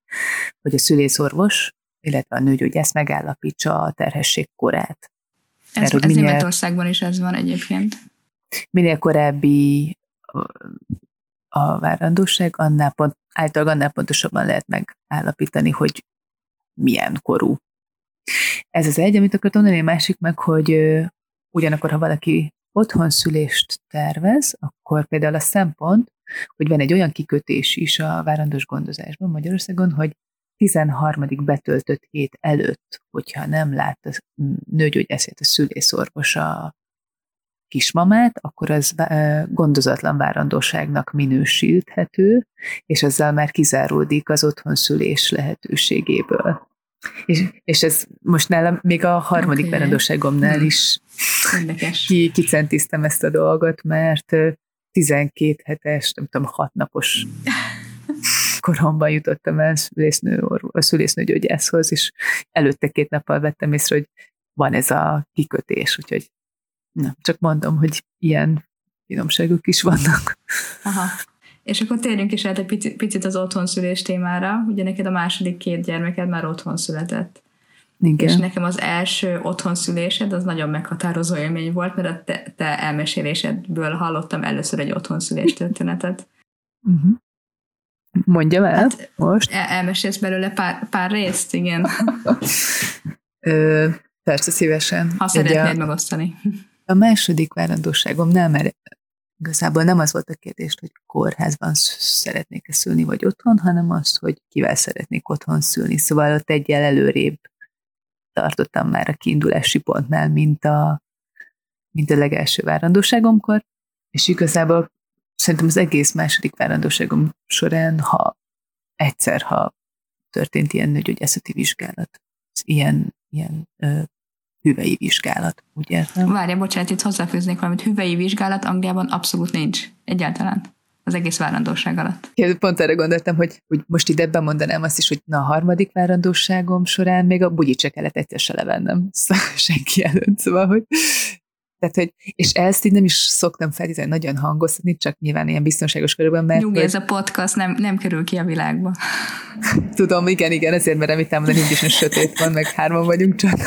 Speaker 3: hogy a szülészorvos, illetve a nőgyógyász megállapítsa a terhesség korát.
Speaker 2: Ez, Mert, ez minél, Németországban is ez van egyébként.
Speaker 3: Minél korábbi a várandóság, annál pont, általában annál pontosabban lehet megállapítani, hogy milyen korú ez az egy, amit akartam mondani, a másik meg, hogy ugyanakkor, ha valaki otthon szülést tervez, akkor például a szempont, hogy van egy olyan kikötés is a várandós gondozásban Magyarországon, hogy 13. betöltött hét előtt, hogyha nem lát a nőgyógyászét a szülészorvos a kismamát, akkor az gondozatlan várandóságnak minősíthető, és ezzel már kizáródik az otthon szülés lehetőségéből. És, és ez most nálam még a harmadik okay. verendőségomnál hmm. is ki, kicentiztem ezt a dolgot, mert 12 hetes, nem tudom, 6 napos koromban jutottam el szülésznő, a szülésznőgyógyászhoz, és előtte két nappal vettem észre, hogy van ez a kikötés, úgyhogy na, csak mondom, hogy ilyen finomságok is vannak.
Speaker 2: Aha. És akkor térjünk is át egy picit, picit az otthonszülés témára. Ugye neked a második két gyermeked már otthon született. Igen. És nekem az első otthonszülésed az nagyon meghatározó élmény volt, mert a te, te elmesélésedből hallottam először egy otthonszülés történetet.
Speaker 3: Uh-huh. Mondjam el hát, most.
Speaker 2: El, elmesélsz belőle pár, pár részt, igen.
Speaker 3: Ö, persze, szívesen.
Speaker 2: Ha szeretnéd a, megosztani.
Speaker 3: A második várandóságomnál, mert Igazából nem az volt a kérdés, hogy kórházban szeretnék-e szülni, vagy otthon, hanem az, hogy kivel szeretnék otthon szülni. Szóval ott egyel előrébb tartottam már a kiindulási pontnál, mint a, mint a legelső várandóságomkor, és igazából szerintem az egész második várandóságom során, ha egyszer, ha történt ilyen nőgyógyászati vizsgálat, ilyen, ilyen hüvei vizsgálat, ugye?
Speaker 2: Várja, bocsánat, itt hozzáfűznék valamit. Hüvei vizsgálat Angliában abszolút nincs. Egyáltalán. Az egész várandóság alatt.
Speaker 3: Ja, pont erre gondoltam, hogy, hogy most ide bemondanám azt is, hogy na a harmadik várandóságom során még a bugyit se kellett egyszer se levennem szóval senki előtt, szóval, hogy tehát, hogy, és ezt így nem is szoktam feltétlenül nagyon hangoztatni, csak nyilván ilyen biztonságos körülben, mert...
Speaker 2: Nyugi, ez a podcast nem, nem kerül ki a világba.
Speaker 3: Tudom, igen, igen, ezért merem itt elmondani, hogy is sötét van, meg hárman vagyunk csak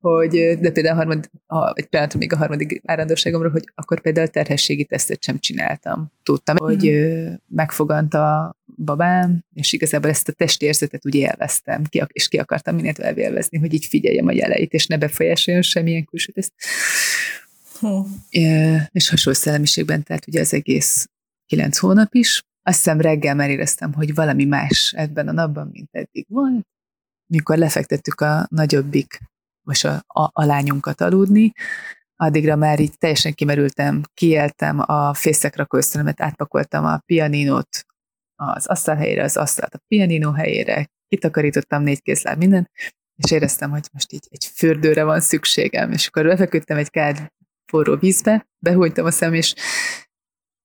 Speaker 3: hogy, de például harmad, a, egy pillanatra még a harmadik várandóságomról, hogy akkor például terhességi tesztet sem csináltam. Tudtam, mm. hogy megfogant a babám, és igazából ezt a testérzetet úgy élveztem, ki, és ki akartam minél tovább élvezni, hogy így figyeljem a jeleit, és ne befolyásoljon semmilyen külső teszt. Hm. És hasonló szellemiségben, tehát ugye az egész kilenc hónap is. Azt hiszem reggel már éreztem, hogy valami más ebben a napban, mint eddig volt, mikor lefektettük a nagyobbik most a, a, a lányunkat aludni, addigra már így teljesen kimerültem, kieltem a fészekrakóösztönömet, átpakoltam a pianinót az asztal helyére, az asztalt a pianinó helyére, kitakarítottam négy kézláb minden, és éreztem, hogy most így egy fürdőre van szükségem, és akkor befeküdtem egy kád forró vízbe, behújtam a szem, és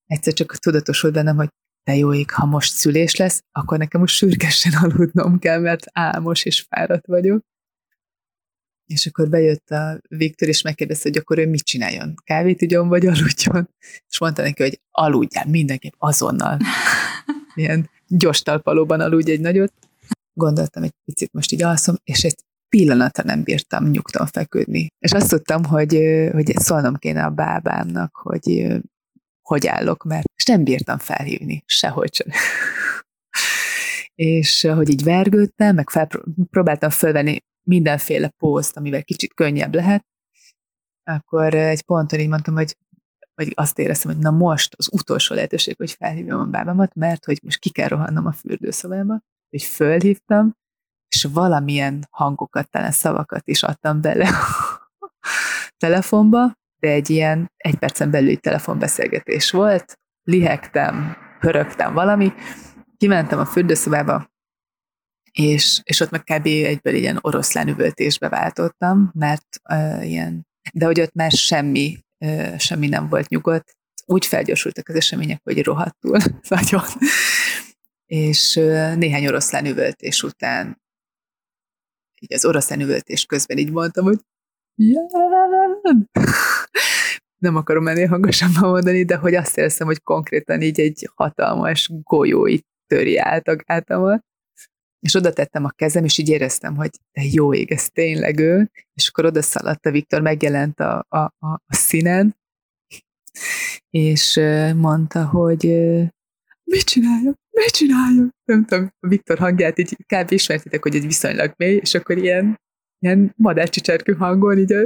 Speaker 3: egyszer csak tudatosult bennem, hogy de jó ég, ha most szülés lesz, akkor nekem most sürgesen aludnom kell, mert álmos és fáradt vagyok. És akkor bejött a Viktor, és megkérdezte, hogy akkor ő mit csináljon. Kávét ugyan, vagy aludjon? És mondta neki, hogy aludjál mindenképp azonnal. Ilyen gyors talpalóban aludj egy nagyot. Gondoltam egy picit, most így alszom, és egy pillanatra nem bírtam nyugton feküdni. És azt tudtam, hogy, hogy szólnom kéne a bábámnak, hogy hogy állok, mert és nem bírtam felhívni, sehogy sem. és hogy így vergődtem, meg próbáltam fölvenni mindenféle pózt, amivel kicsit könnyebb lehet, akkor egy ponton így mondtam, hogy vagy azt éreztem, hogy na most az utolsó lehetőség, hogy felhívjam a bábamat, mert hogy most ki kell rohannom a fürdőszobába, hogy fölhívtam, és valamilyen hangokat, talán szavakat is adtam bele a telefonba, de egy ilyen egy percen belüli telefonbeszélgetés volt, lihegtem, pörögtem valami, kimentem a fürdőszobába, és, és ott meg kb. egyből ilyen oroszlán üvöltésbe váltottam, mert uh, ilyen, de hogy ott már semmi, uh, semmi nem volt nyugodt, úgy felgyorsultak az események, hogy rohadtul nagyon. és néhány oroszlán üvöltés után, így az oroszlán üvöltés közben így mondtam, hogy Ján! Nem akarom ennél hangosabban mondani, de hogy azt éreztem, hogy konkrétan így egy hatalmas golyó így töri át a gátamat, és oda tettem a kezem, és így éreztem, hogy de jó ég, ez tényleg ő, és akkor oda szaladt a Viktor, megjelent a, a, a, a színen, és mondta, hogy mit csináljak, mit csináljak? Nem tudom, a Viktor hangját így kb. ismertitek, hogy egy viszonylag mély, és akkor ilyen ilyen madárcsicserkő hangon, így a,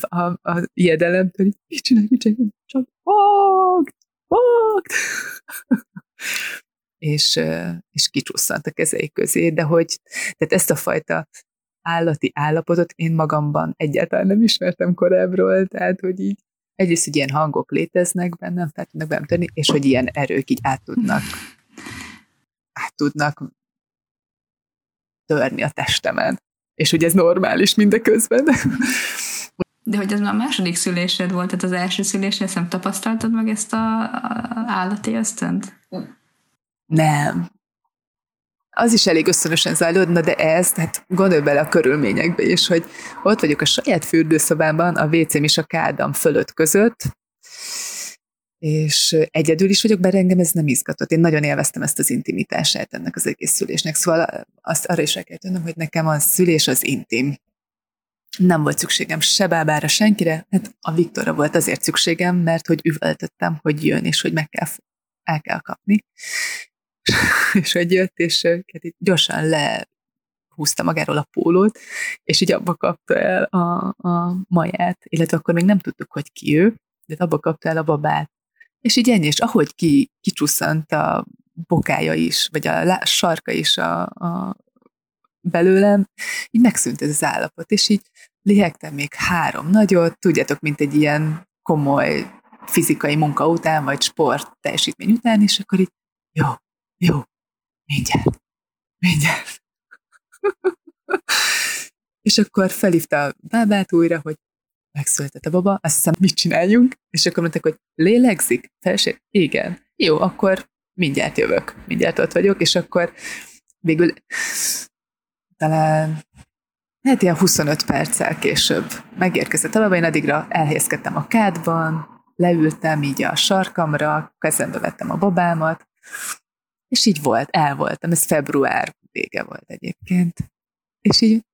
Speaker 3: a, a, a ijedelemtől, így, mit csinálj, mit csinálj, csak fogd, fogd! és, és kicsusszant a kezei közé, de hogy tehát ezt a fajta állati állapotot én magamban egyáltalán nem ismertem korábbról, tehát hogy így egyrészt, hogy ilyen hangok léteznek bennem, fel tudnak bennem tenni, és hogy ilyen erők így át tudnak, át tudnak törni a testemen és hogy ez normális mindeközben.
Speaker 2: De hogy ez már a második szülésed volt, tehát az első szülésed, nem tapasztaltad meg ezt a, állati ösztönt?
Speaker 3: Nem. Az is elég ösztönösen zajlódna, de ez, tehát gondolj bele a körülményekbe is, hogy ott vagyok a saját fürdőszobámban, a WC-m is a kádam fölött között, és egyedül is vagyok, bár engem ez nem izgatott. Én nagyon élveztem ezt az intimitását ennek az egész szülésnek, szóval azt arra is el kell tűnöm, hogy nekem a szülés az intim. Nem volt szükségem se bábára, senkire, hát a Viktorra volt azért szükségem, mert hogy üvöltöttem, hogy jön, és hogy meg kell, el kell kapni. és hogy jött, és hát gyorsan le húzta magáról a pólót, és így abba kapta el a, a maját, illetve akkor még nem tudtuk, hogy ki ő, de abba kapta el a babát. És így ennyi, és ahogy ki, kicsusszant a bokája is, vagy a lá, sarka is a, a belőlem, így megszűnt ez az állapot, és így lihegtem még három nagyot, tudjátok, mint egy ilyen komoly fizikai munka után, vagy sport teljesítmény után, és akkor így, jó, jó, mindjárt, mindjárt. és akkor felhívta a bábát újra, hogy megszületett a baba, azt hiszem, mit csináljunk? És akkor mondták, hogy lélegzik? Felség? Igen. Jó, akkor mindjárt jövök, mindjárt ott vagyok, és akkor végül talán hát ilyen 25 perccel később megérkezett a baba, én addigra elhelyezkedtem a kádban, leültem így a sarkamra, kezembe vettem a babámat, és így volt, el voltam, ez február vége volt egyébként. És így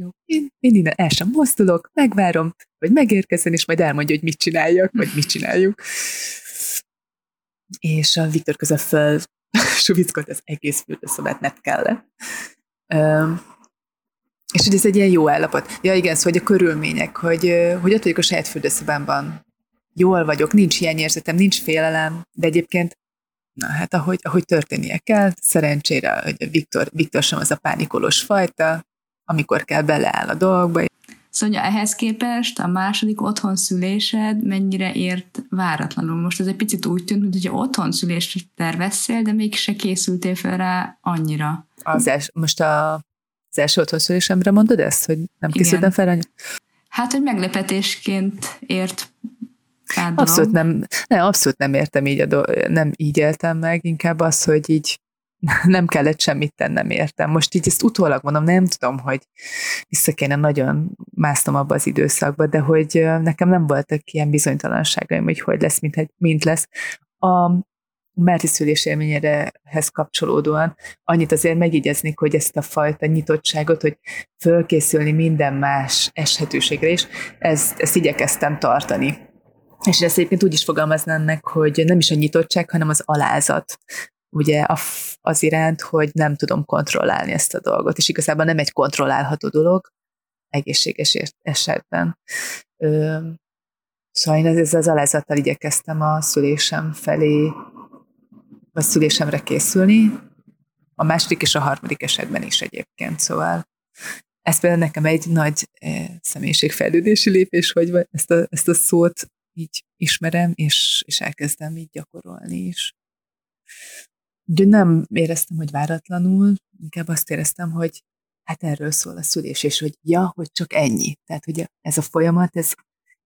Speaker 3: jó, én, én innen el sem mozdulok, megvárom, hogy megérkezzen, és majd elmondja, hogy mit csináljak, vagy mit csináljuk. És a Viktor közben föl suvickolt az egész fürdőszobát, nem kellett. És hogy ez egy ilyen jó állapot. Ja igen, szóval hogy a körülmények, hogy, hogy ott vagyok a saját fürdőszobámban, jól vagyok, nincs hiányérzetem, nincs félelem, de egyébként Na hát, ahogy, ahogy történnie kell, szerencsére, hogy Viktor, Viktor sem az a pánikolós fajta, amikor kell beleáll a dolgokba,
Speaker 2: Szóval ehhez képest a második otthon szülésed mennyire ért váratlanul? Most ez egy picit úgy tűnt, hogy otthon szülést tervezszél, de mégse készültél fel rá annyira.
Speaker 3: Az els, most a, az első otthon szülésemre mondod ezt, hogy nem készültem fel annyira?
Speaker 2: Hát, hogy meglepetésként ért
Speaker 3: Abszolút nem, nem, abszolút nem értem így, a do- nem így éltem meg, inkább az, hogy így nem kellett semmit tennem értem. Most így ezt utólag mondom, nem tudom, hogy vissza kéne nagyon másznom abba az időszakba, de hogy nekem nem voltak ilyen bizonytalanságaim, hogy hogy lesz, mint, mint lesz. A Márti szülés élményerehez kapcsolódóan annyit azért megígyeznék, hogy ezt a fajta nyitottságot, hogy fölkészülni minden más eshetőségre is, ezt, ezt igyekeztem tartani. És ezt egyébként úgy is fogalmaznám meg, hogy nem is a nyitottság, hanem az alázat ugye az iránt, hogy nem tudom kontrollálni ezt a dolgot, és igazából nem egy kontrollálható dolog egészséges esetben. Szóval én ezzel az alázattal igyekeztem a szülésem felé, a szülésemre készülni, a második és a harmadik esetben is egyébként, szóval ez például nekem egy nagy személyiségfejlődési lépés, hogy ezt a, ezt a szót így ismerem, és, és elkezdem így gyakorolni is. Úgyhogy nem éreztem, hogy váratlanul, inkább azt éreztem, hogy hát erről szól a szülés, és hogy ja, hogy csak ennyi. Tehát, hogy ez a folyamat, ez,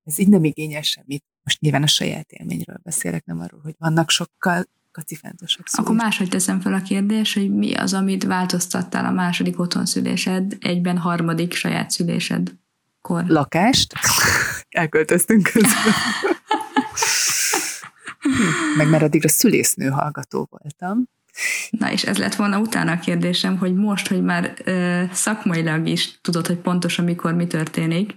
Speaker 3: ez így nem igényel semmit. Most nyilván a saját élményről beszélek, nem arról, hogy vannak sokkal kacifántosabb szülés.
Speaker 2: Akkor máshogy teszem fel a kérdés, hogy mi az, amit változtattál a második otthonszülésed, egyben harmadik saját szülésed kor?
Speaker 3: Lakást. Elköltöztünk közben. Meg mert addigra szülésznő hallgató voltam.
Speaker 2: Na és ez lett volna utána a kérdésem, hogy most, hogy már ö, szakmailag is tudod, hogy pontosan mikor mi történik,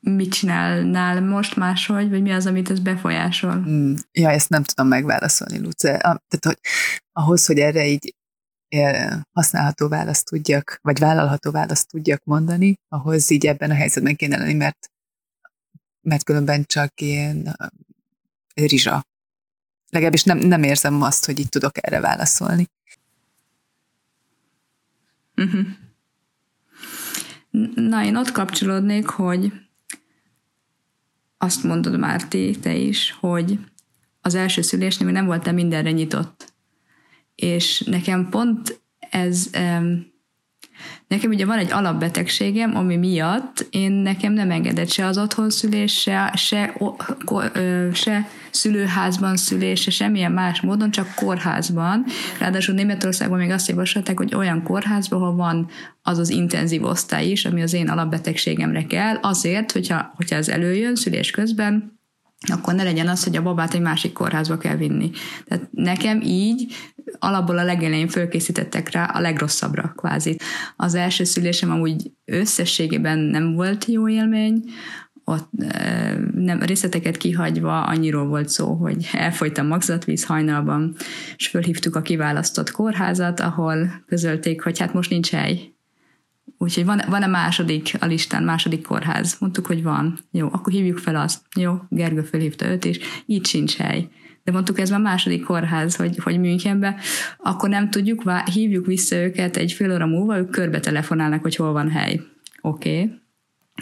Speaker 2: mit csinálnál most máshogy, vagy mi az, amit ez befolyásol? Mm,
Speaker 3: ja, ezt nem tudom megválaszolni, Luce. A, tehát, hogy ahhoz, hogy erre így használható választ tudjak, vagy vállalható választ tudjak mondani, ahhoz így ebben a helyzetben kéne lenni, mert, mert különben csak ilyen rizsa legalábbis nem, nem érzem azt, hogy itt tudok erre válaszolni.
Speaker 2: Uh-huh. Na, én ott kapcsolódnék, hogy azt mondod, Márti, te is, hogy az első szülésnél még nem voltam mindenre nyitott. És nekem pont ez Nekem ugye van egy alapbetegségem, ami miatt én nekem nem engedett se az otthonszülés, se, se, se szülőházban szülés, se semmilyen más módon, csak kórházban. Ráadásul Németországban még azt javasolták, hogy olyan kórházban, ahol van az az intenzív osztály is, ami az én alapbetegségemre kell, azért, hogyha, hogyha ez előjön szülés közben, akkor ne legyen az, hogy a babát egy másik kórházba kell vinni. Tehát nekem így alapból a legelején fölkészítettek rá a legrosszabbra, kvázi. Az első szülésem amúgy összességében nem volt jó élmény, ott nem, részleteket kihagyva annyiról volt szó, hogy elfolyt a magzatvíz hajnalban, és fölhívtuk a kiválasztott kórházat, ahol közölték, hogy hát most nincs hely. Úgyhogy van, van a második a listán, második kórház. Mondtuk, hogy van. Jó, akkor hívjuk fel azt. Jó, Gergő fölhívta őt, és így sincs hely de mondtuk ez már második kórház, hogy, hogy Münchenbe, akkor nem tudjuk, hívjuk vissza őket egy fél óra múlva, ők körbe telefonálnak, hogy hol van hely. Oké. Okay.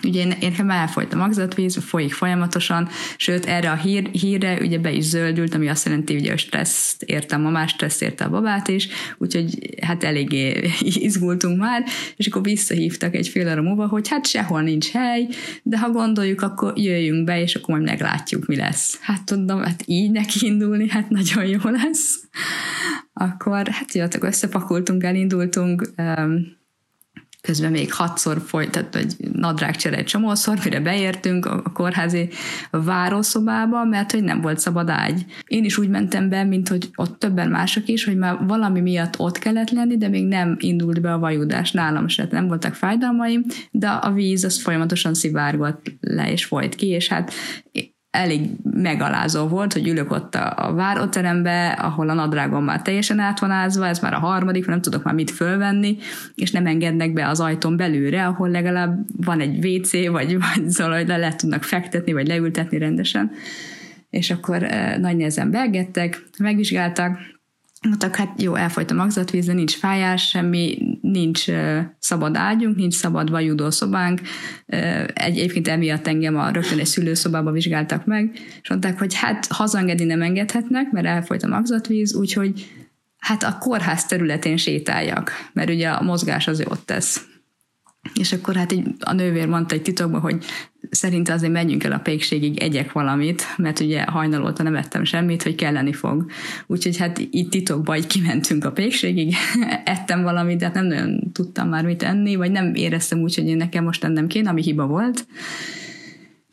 Speaker 2: Ugye én, én nekem elfolyt a magzatvíz, folyik folyamatosan, sőt erre a hír, hírre ugye be is zöldült, ami azt jelenti, hogy a stresszt értem, a más stressz érte a babát is, úgyhogy hát eléggé izgultunk már, és akkor visszahívtak egy fél óra múlva, hogy hát sehol nincs hely, de ha gondoljuk, akkor jöjjünk be, és akkor majd meglátjuk, mi lesz. Hát tudom, hát így neki indulni, hát nagyon jó lesz. Akkor hát jöttek, összepakoltunk, elindultunk, um, közben még hatszor folyt, tehát egy nadrágcsere egy csomószor, mire beértünk a kórházi várószobába, mert hogy nem volt szabad ágy. Én is úgy mentem be, mint hogy ott többen mások is, hogy már valami miatt ott kellett lenni, de még nem indult be a vajudás nálam se, nem voltak fájdalmaim, de a víz az folyamatosan szivárgott le és folyt ki, és hát elég megalázó volt, hogy ülök ott a, a váróterembe, ahol a nadrágom már teljesen át ez már a harmadik, nem tudok már mit fölvenni, és nem engednek be az ajtón belülre, ahol legalább van egy WC, vagy, vagy szóval, hogy le lehet tudnak fektetni, vagy leültetni rendesen. És akkor e, nagy nehezen belgettek, megvizsgáltak, Mondtak, hát jó, elfolyt a magzatvíz, de nincs fájás, semmi, nincs uh, szabad ágyunk, nincs szabad vajudó szobánk. Uh, egyébként emiatt engem a rögtön egy szülőszobába vizsgáltak meg, és mondták, hogy hát hazangedni nem engedhetnek, mert elfolyt a magzatvíz, úgyhogy hát a kórház területén sétáljak, mert ugye a mozgás az jót tesz. És akkor hát így a nővér mondta egy titokban, hogy szerint azért menjünk el a pékségig, egyek valamit, mert ugye hajnalóta nem ettem semmit, hogy kelleni fog. Úgyhogy hát itt titokban így kimentünk a pékségig, ettem valamit, de hát nem nagyon tudtam már mit enni, vagy nem éreztem úgy, hogy én nekem most ennem kéne, ami hiba volt.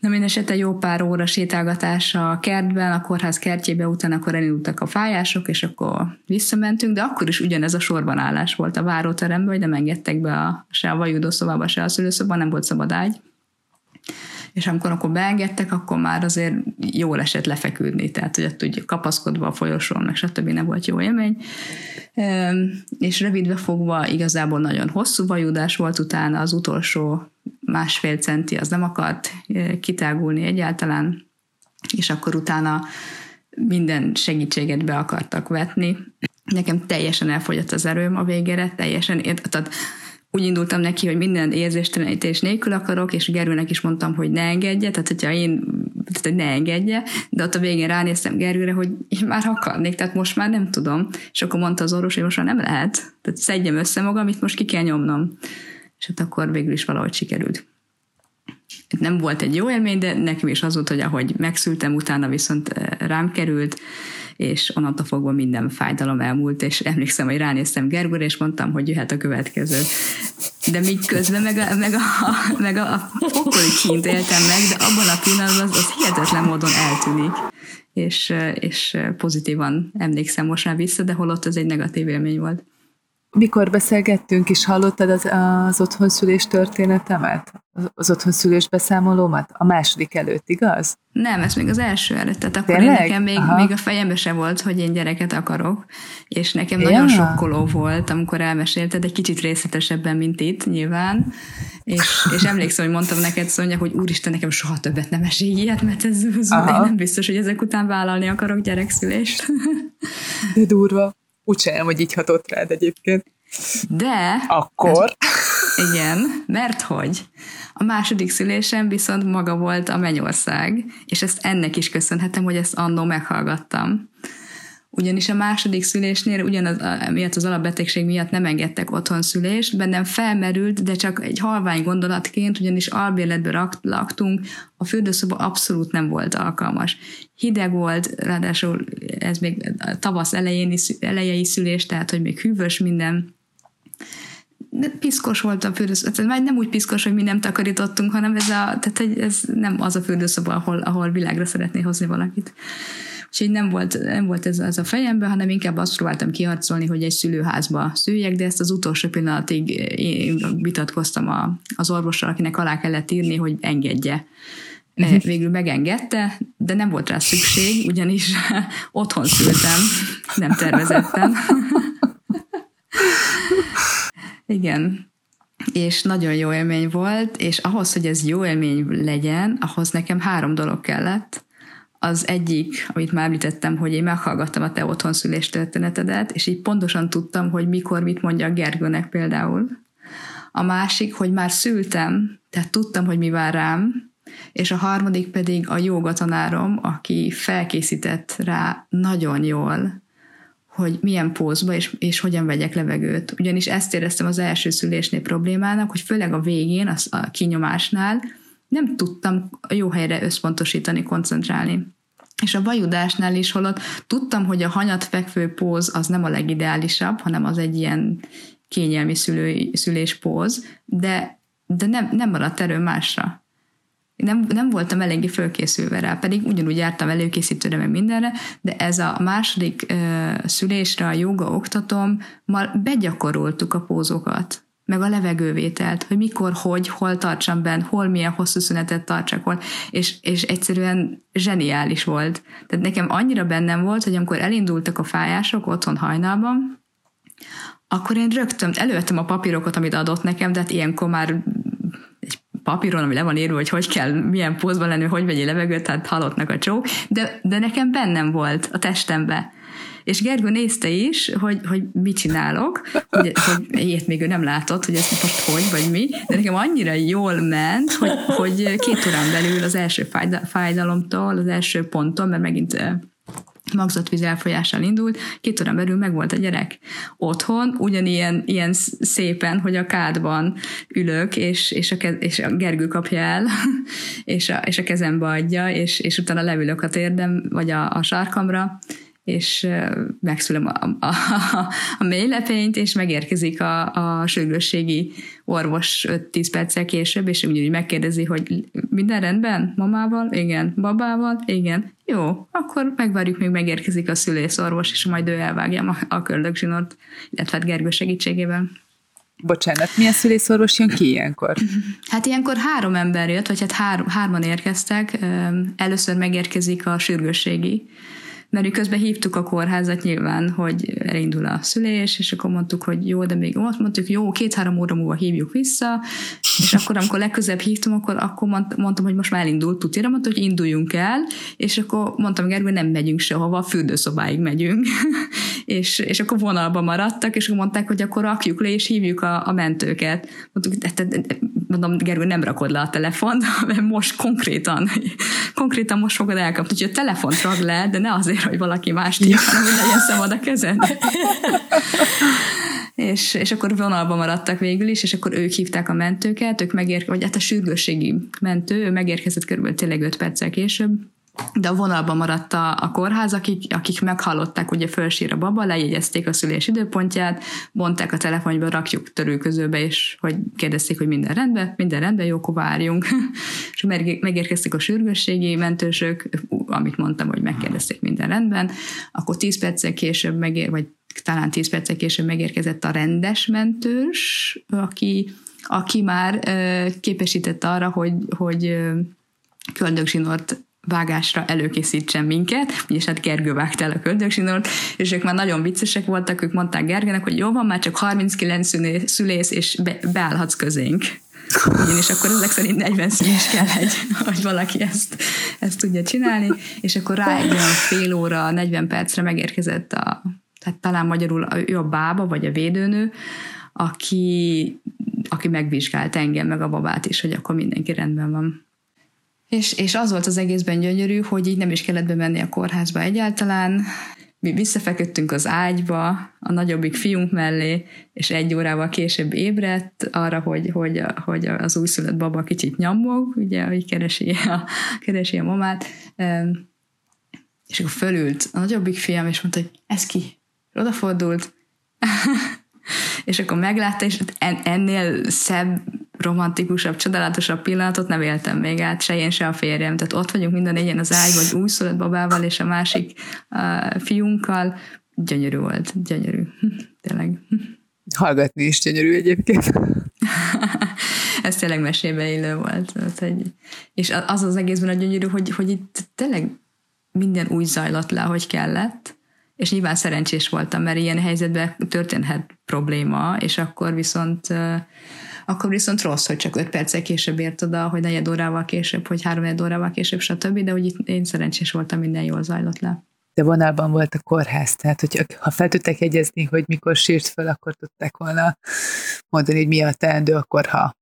Speaker 2: Na minden esetre jó pár óra sétálgatás a kertben, a kórház kertjébe, utána akkor elindultak a fájások, és akkor visszamentünk, de akkor is ugyanez a sorban állás volt a váróteremben, hogy nem engedtek be a, se a vajudószobába, se a szülőszobába, nem volt szabad ágy és amikor akkor beengedtek, akkor már azért jól esett lefeküdni, tehát hogy ott úgy kapaszkodva a folyosón, meg stb. nem volt jó élmény. És rövidbe fogva igazából nagyon hosszú vajudás volt utána, az utolsó másfél centi az nem akart kitágulni egyáltalán, és akkor utána minden segítséget be akartak vetni. Nekem teljesen elfogyott az erőm a végére, teljesen, tehát úgy indultam neki, hogy minden érzéstelenítés nélkül akarok, és Gerőnek is mondtam, hogy ne engedje, tehát hogyha én tehát, hogy ne engedje, de ott a végén ránéztem Gerőre, hogy én már akarnék, tehát most már nem tudom. És akkor mondta az orvos, hogy most már nem lehet. Tehát szedjem össze magam, itt most ki kell nyomnom. És hát akkor végül is valahogy sikerült. Nem volt egy jó élmény, de nekem is az volt, hogy ahogy megszültem, utána viszont eh, rám került, és onnantól fogva minden fájdalom elmúlt, és emlékszem, hogy ránéztem Gergőre, és mondtam, hogy jöhet a következő. De még közben meg a, meg a, meg a, a pokoli kint éltem meg, de abban a pillanatban az, az hihetetlen módon eltűnik és, és pozitívan emlékszem most már vissza, de holott ez egy negatív élmény volt.
Speaker 3: Mikor beszélgettünk is, hallottad az, az otthonszülés történetemet? Az otthonszülés beszámolómat? A második előtt, igaz?
Speaker 2: Nem, ez még az első előtt. Tehát akkor én nekem még, még a fejembe se volt, hogy én gyereket akarok, és nekem ja. nagyon sokkoló volt, amikor elmesélted, egy kicsit részletesebben, mint itt, nyilván. És, és emlékszem, hogy mondtam neked, Szonya, hogy úristen, nekem soha többet nem esély ilyet, mert ez, ez én nem biztos, hogy ezek után vállalni akarok gyerekszülést.
Speaker 3: De durva. Úgy sem, hogy így hatott rád egyébként.
Speaker 2: De...
Speaker 3: Akkor...
Speaker 2: Igen, mert hogy a második szülésem viszont maga volt a mennyország, és ezt ennek is köszönhetem, hogy ezt annó meghallgattam ugyanis a második szülésnél ugyanaz miatt az alapbetegség miatt nem engedtek otthon szülést, bennem felmerült, de csak egy halvány gondolatként, ugyanis albérletbe laktunk, a fürdőszoba abszolút nem volt alkalmas. Hideg volt, ráadásul ez még tavasz elején, elejei szülés, tehát hogy még hűvös minden, de piszkos volt a fürdőszoba, vagy nem úgy piszkos, hogy mi nem takarítottunk, hanem ez, a, tehát ez nem az a fürdőszoba, ahol, ahol világra szeretné hozni valakit. Úgyhogy nem volt, nem volt ez, ez a fejemben, hanem inkább azt próbáltam kiharcolni, hogy egy szülőházba szüljek, de ezt az utolsó pillanatig én vitatkoztam a, az orvossal, akinek alá kellett írni, hogy engedje. Uh-huh. Végül megengedte, de nem volt rá szükség, ugyanis otthon szültem, nem tervezettem. Igen. És nagyon jó élmény volt, és ahhoz, hogy ez jó élmény legyen, ahhoz nekem három dolog kellett. Az egyik, amit már említettem, hogy én meghallgattam a te otthon szülés történetedet, és így pontosan tudtam, hogy mikor mit mondja Gergőnek például. A másik, hogy már szültem, tehát tudtam, hogy mi vár rám, és a harmadik pedig a joga tanárom, aki felkészített rá nagyon jól, hogy milyen pózba és, és hogyan vegyek levegőt. Ugyanis ezt éreztem az első szülésnél problémának, hogy főleg a végén, az, a kinyomásnál, nem tudtam jó helyre összpontosítani, koncentrálni. És a vajudásnál is holott tudtam, hogy a hanyat fekvő póz az nem a legideálisabb, hanem az egy ilyen kényelmi szülő, szüléspóz, de, de nem, nem maradt erő másra. Nem, nem voltam eléggé fölkészülve rá, pedig ugyanúgy jártam előkészítőre, meg mindenre, de ez a második ö, szülésre, a joga oktatom, már begyakoroltuk a pózokat meg a levegővételt, hogy mikor, hogy, hol tartsam benn, hol milyen hosszú szünetet tartsak, hol, és, és egyszerűen zseniális volt. Tehát nekem annyira bennem volt, hogy amikor elindultak a fájások otthon hajnalban, akkor én rögtön elővettem a papírokat, amit adott nekem, de hát ilyenkor már papíron, ami le van írva, hogy hogy kell, milyen pózban lenni, hogy vegyél levegőt, tehát halottnak a csók, de, de nekem bennem volt a testembe. És Gergő nézte is, hogy, hogy mit csinálok, hogy, hogy ilyet még ő nem látott, hogy ez most hogy, vagy mi, de nekem annyira jól ment, hogy, hogy két órán belül az első fájdalomtól, az első ponton, mert megint magzatvíz elfolyással indult, két órán belül megvolt a gyerek otthon, ugyanilyen ilyen szépen, hogy a kádban ülök, és, és, a, kez, és a Gergő kapja el, és a, és a kezembe adja, és, és utána levülök a térdem, vagy a, a sarkamra, és megszülöm a, a, a, a mélylepényt, és megérkezik a, a sürgősségi orvos 5-10 perccel később, és úgy megkérdezi, hogy minden rendben? Mamával? Igen. Babával? Igen. Jó, akkor megvárjuk, még megérkezik a szülészorvos, és majd ő elvágja a, a köldögzsinort, illetve hát Gergő segítségével.
Speaker 3: Bocsánat, milyen szülészorvos jön ki ilyenkor?
Speaker 2: Hát ilyenkor három ember jött, vagy hát hár, hárman érkeztek. Először megérkezik a sürgősségi mert közben hívtuk a kórházat nyilván, hogy elindul a szülés, és akkor mondtuk, hogy jó, de még azt mondtuk, jó, két-három óra múlva hívjuk vissza, és akkor, amikor legközebb hívtam, akkor, akkor mondtam, hogy most már elindult, tutira, mondta, hogy induljunk el, és akkor mondtam Gergő, nem megyünk sehova, a fürdőszobáig megyünk, és, és akkor vonalba maradtak, és akkor mondták, hogy akkor rakjuk le, és hívjuk a, a mentőket. Mondtuk, mondom, Gergő, nem rakod le a telefont, mert most konkrétan, konkrétan most fogod elkapni, hogy a telefont rag le, de ne azért, hogy valaki más ja. hanem hogy legyen szabad a kezed. és, és akkor vonalba maradtak végül is, és akkor ők hívták a mentőket, ők megérkeztek, vagy hát a sürgősségi mentő, ő megérkezett körülbelül tényleg 5 perccel később, de a vonalban maradt a, a kórház, akik, akik meghallották, ugye fölsír a baba, lejegyezték a szülés időpontját, mondták a telefonba, rakjuk törülközőbe, és hogy kérdezték, hogy minden rendben, minden rendben, jó, akkor várjunk. és megérkeztek a sürgősségi mentősök, amit mondtam, hogy megkérdezték minden rendben, akkor 10 perccel később megér, vagy talán 10 perccel később megérkezett a rendes mentős, aki, aki már képesített arra, hogy, hogy köldögzsinort vágásra előkészítsen minket, és hát Gergő vágta el a köldögzsinort, és ők már nagyon viccesek voltak, ők mondták Gergőnek, hogy jó van, már csak 39 szülész, és be, beállhatsz közénk. és akkor ezek szerint 40 szülés kell egy, hogy valaki ezt, ezt tudja csinálni, és akkor rá egy olyan fél óra, 40 percre megérkezett a, tehát talán magyarul ő a bába, vagy a védőnő, aki, aki megvizsgált engem, meg a babát is, hogy akkor mindenki rendben van. És, és az volt az egészben gyönyörű, hogy így nem is kellett bemenni a kórházba egyáltalán. Mi visszafeküdtünk az ágyba, a nagyobbik fiunk mellé, és egy órával később ébredt arra, hogy, hogy, hogy az újszülött baba kicsit nyomog, ugye, hogy keresi a, keresi a mamát. És akkor fölült a nagyobbik fiam, és mondta, hogy ez ki? Odafordult, és akkor meglátta, és ennél szebb romantikusabb, csodálatosabb pillanatot nem éltem még át, se én, se a férjem. Tehát ott vagyunk minden egyen az ágy, vagy újszülött babával és a másik uh, fiunkkal. Gyönyörű volt, gyönyörű. Tényleg.
Speaker 3: Hallgatni is gyönyörű egyébként.
Speaker 2: Ez tényleg mesébe illő volt. Hogy, és az az egészben a gyönyörű, hogy, hogy itt tényleg minden úgy zajlott le, hogy kellett, és nyilván szerencsés voltam, mert ilyen helyzetben történhet probléma, és akkor viszont akkor viszont rossz, hogy csak öt perccel később ért oda, hogy negyed órával később, hogy három órával később, stb., de hogy itt én szerencsés voltam, minden jól zajlott le.
Speaker 3: De vonalban volt a kórház, tehát hogy ha fel tudták jegyezni, hogy mikor sírt fel, akkor tudták volna mondani, hogy mi a teendő, akkor ha.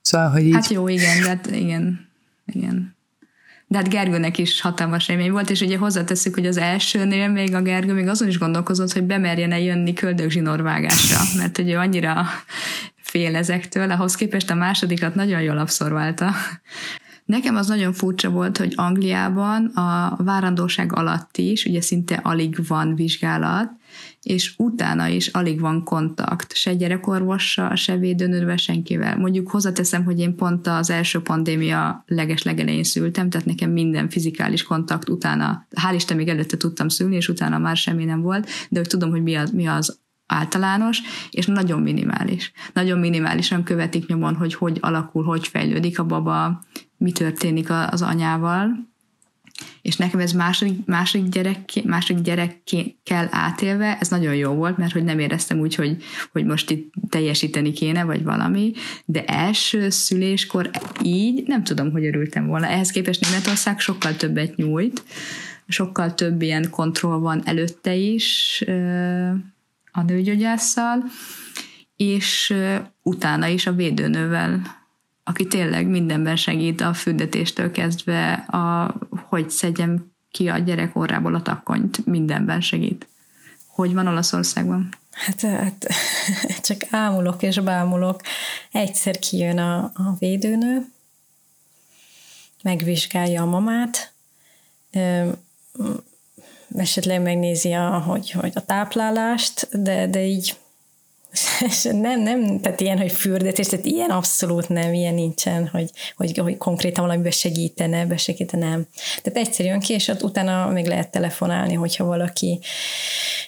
Speaker 3: Szóval, hogy így...
Speaker 2: Hát jó, igen, de hát igen, igen. De hát Gergőnek is hatalmas élmény volt, és ugye hozzáteszük, hogy az elsőnél még a Gergő még azon is gondolkozott, hogy bemerjen-e jönni köldögzsinórvágásra, mert ugye annyira fél ezektől, ahhoz képest a másodikat nagyon jól abszorválta. Nekem az nagyon furcsa volt, hogy Angliában a várandóság alatt is, ugye szinte alig van vizsgálat, és utána is alig van kontakt, se gyerekorvossal, se védőnővel, senkivel. Mondjuk hozzáteszem, hogy én pont az első pandémia leges legelején szültem, tehát nekem minden fizikális kontakt utána, hál' Isten még előtte tudtam szülni, és utána már semmi nem volt, de hogy tudom, hogy mi az, mi az általános, és nagyon minimális. Nagyon minimálisan követik nyomon, hogy hogy alakul, hogy fejlődik a baba, mi történik az anyával, és nekem ez második, második, gyerek, második gyerekkel átélve, ez nagyon jó volt, mert hogy nem éreztem úgy, hogy, hogy most itt teljesíteni kéne, vagy valami, de első szüléskor így nem tudom, hogy örültem volna. Ehhez képest Németország sokkal többet nyújt, sokkal több ilyen kontroll van előtte is a nőgyógyásszal, és utána is a védőnővel, aki tényleg mindenben segít a fürdetéstől kezdve, a, hogy szedjem ki a gyerek orrából a takkonyt, mindenben segít. Hogy van Olaszországban?
Speaker 1: Hát, hát csak ámulok és bámulok. Egyszer kijön a, a védőnő, megvizsgálja a mamát, esetleg megnézi, a, hogy, hogy a táplálást, de, de így nem, nem, tehát ilyen, hogy fürdetés, tehát ilyen abszolút nem, ilyen nincsen, hogy, hogy, hogy konkrétan valamiben segítene, besegítene, nem. Tehát egyszerűen ki, és ott utána még lehet telefonálni, hogyha valaki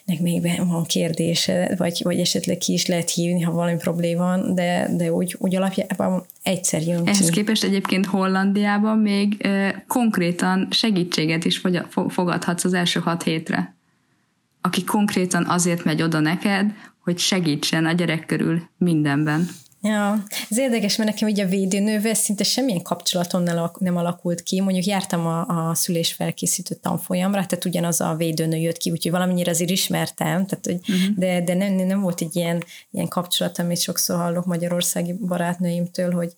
Speaker 1: nek még van kérdése, vagy, vagy esetleg ki is lehet hívni, ha valami probléma van, de, de úgy, úgy alapjában egyszer jön ki.
Speaker 2: Ehhez képest egyébként Hollandiában még e, konkrétan segítséget is fogadhatsz az első hat hétre aki konkrétan azért megy oda neked, hogy segítsen a gyerek körül mindenben.
Speaker 1: Ja, ez érdekes, mert nekem ugye a védőnővel szinte semmilyen kapcsolaton nem alakult ki. Mondjuk jártam a, a szülés felkészítő tanfolyamra, tehát ugyanaz a védőnő jött ki, úgyhogy valamennyire azért ismertem, tehát, hogy, uh-huh. de, de nem, nem volt egy ilyen, ilyen kapcsolat, amit sokszor hallok magyarországi barátnőimtől, hogy,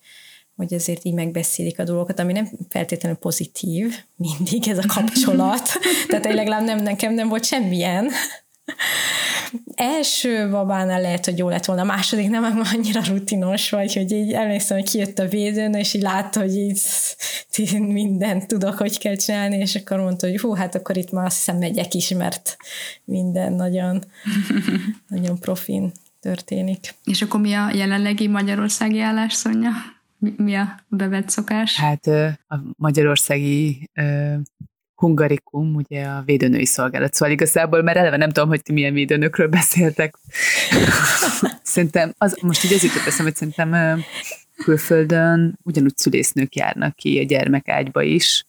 Speaker 1: hogy ezért így megbeszélik a dolgokat, ami nem feltétlenül pozitív mindig ez a kapcsolat. tehát legalább nem, nekem nem volt semmilyen első babánál lehet, hogy jó lett volna, a második nem, meg annyira rutinos vagy, hogy így emlékszem, hogy kijött a védőn, és így látta, hogy így mindent tudok, hogy kell csinálni, és akkor mondta, hogy hú, hát akkor itt már azt hiszem megyek is, mert minden nagyon, nagyon profin történik.
Speaker 2: És akkor mi a jelenlegi magyarországi állás, Szonya? Mi a bevett szokás?
Speaker 3: Hát a magyarországi hungarikum, ugye a védőnői szolgálat. Szóval igazából, mert eleve nem tudom, hogy ti milyen védőnökről beszéltek. szerintem, az, most így az jutott eszem, hogy szerintem külföldön ugyanúgy szülésznők járnak ki a gyermekágyba is,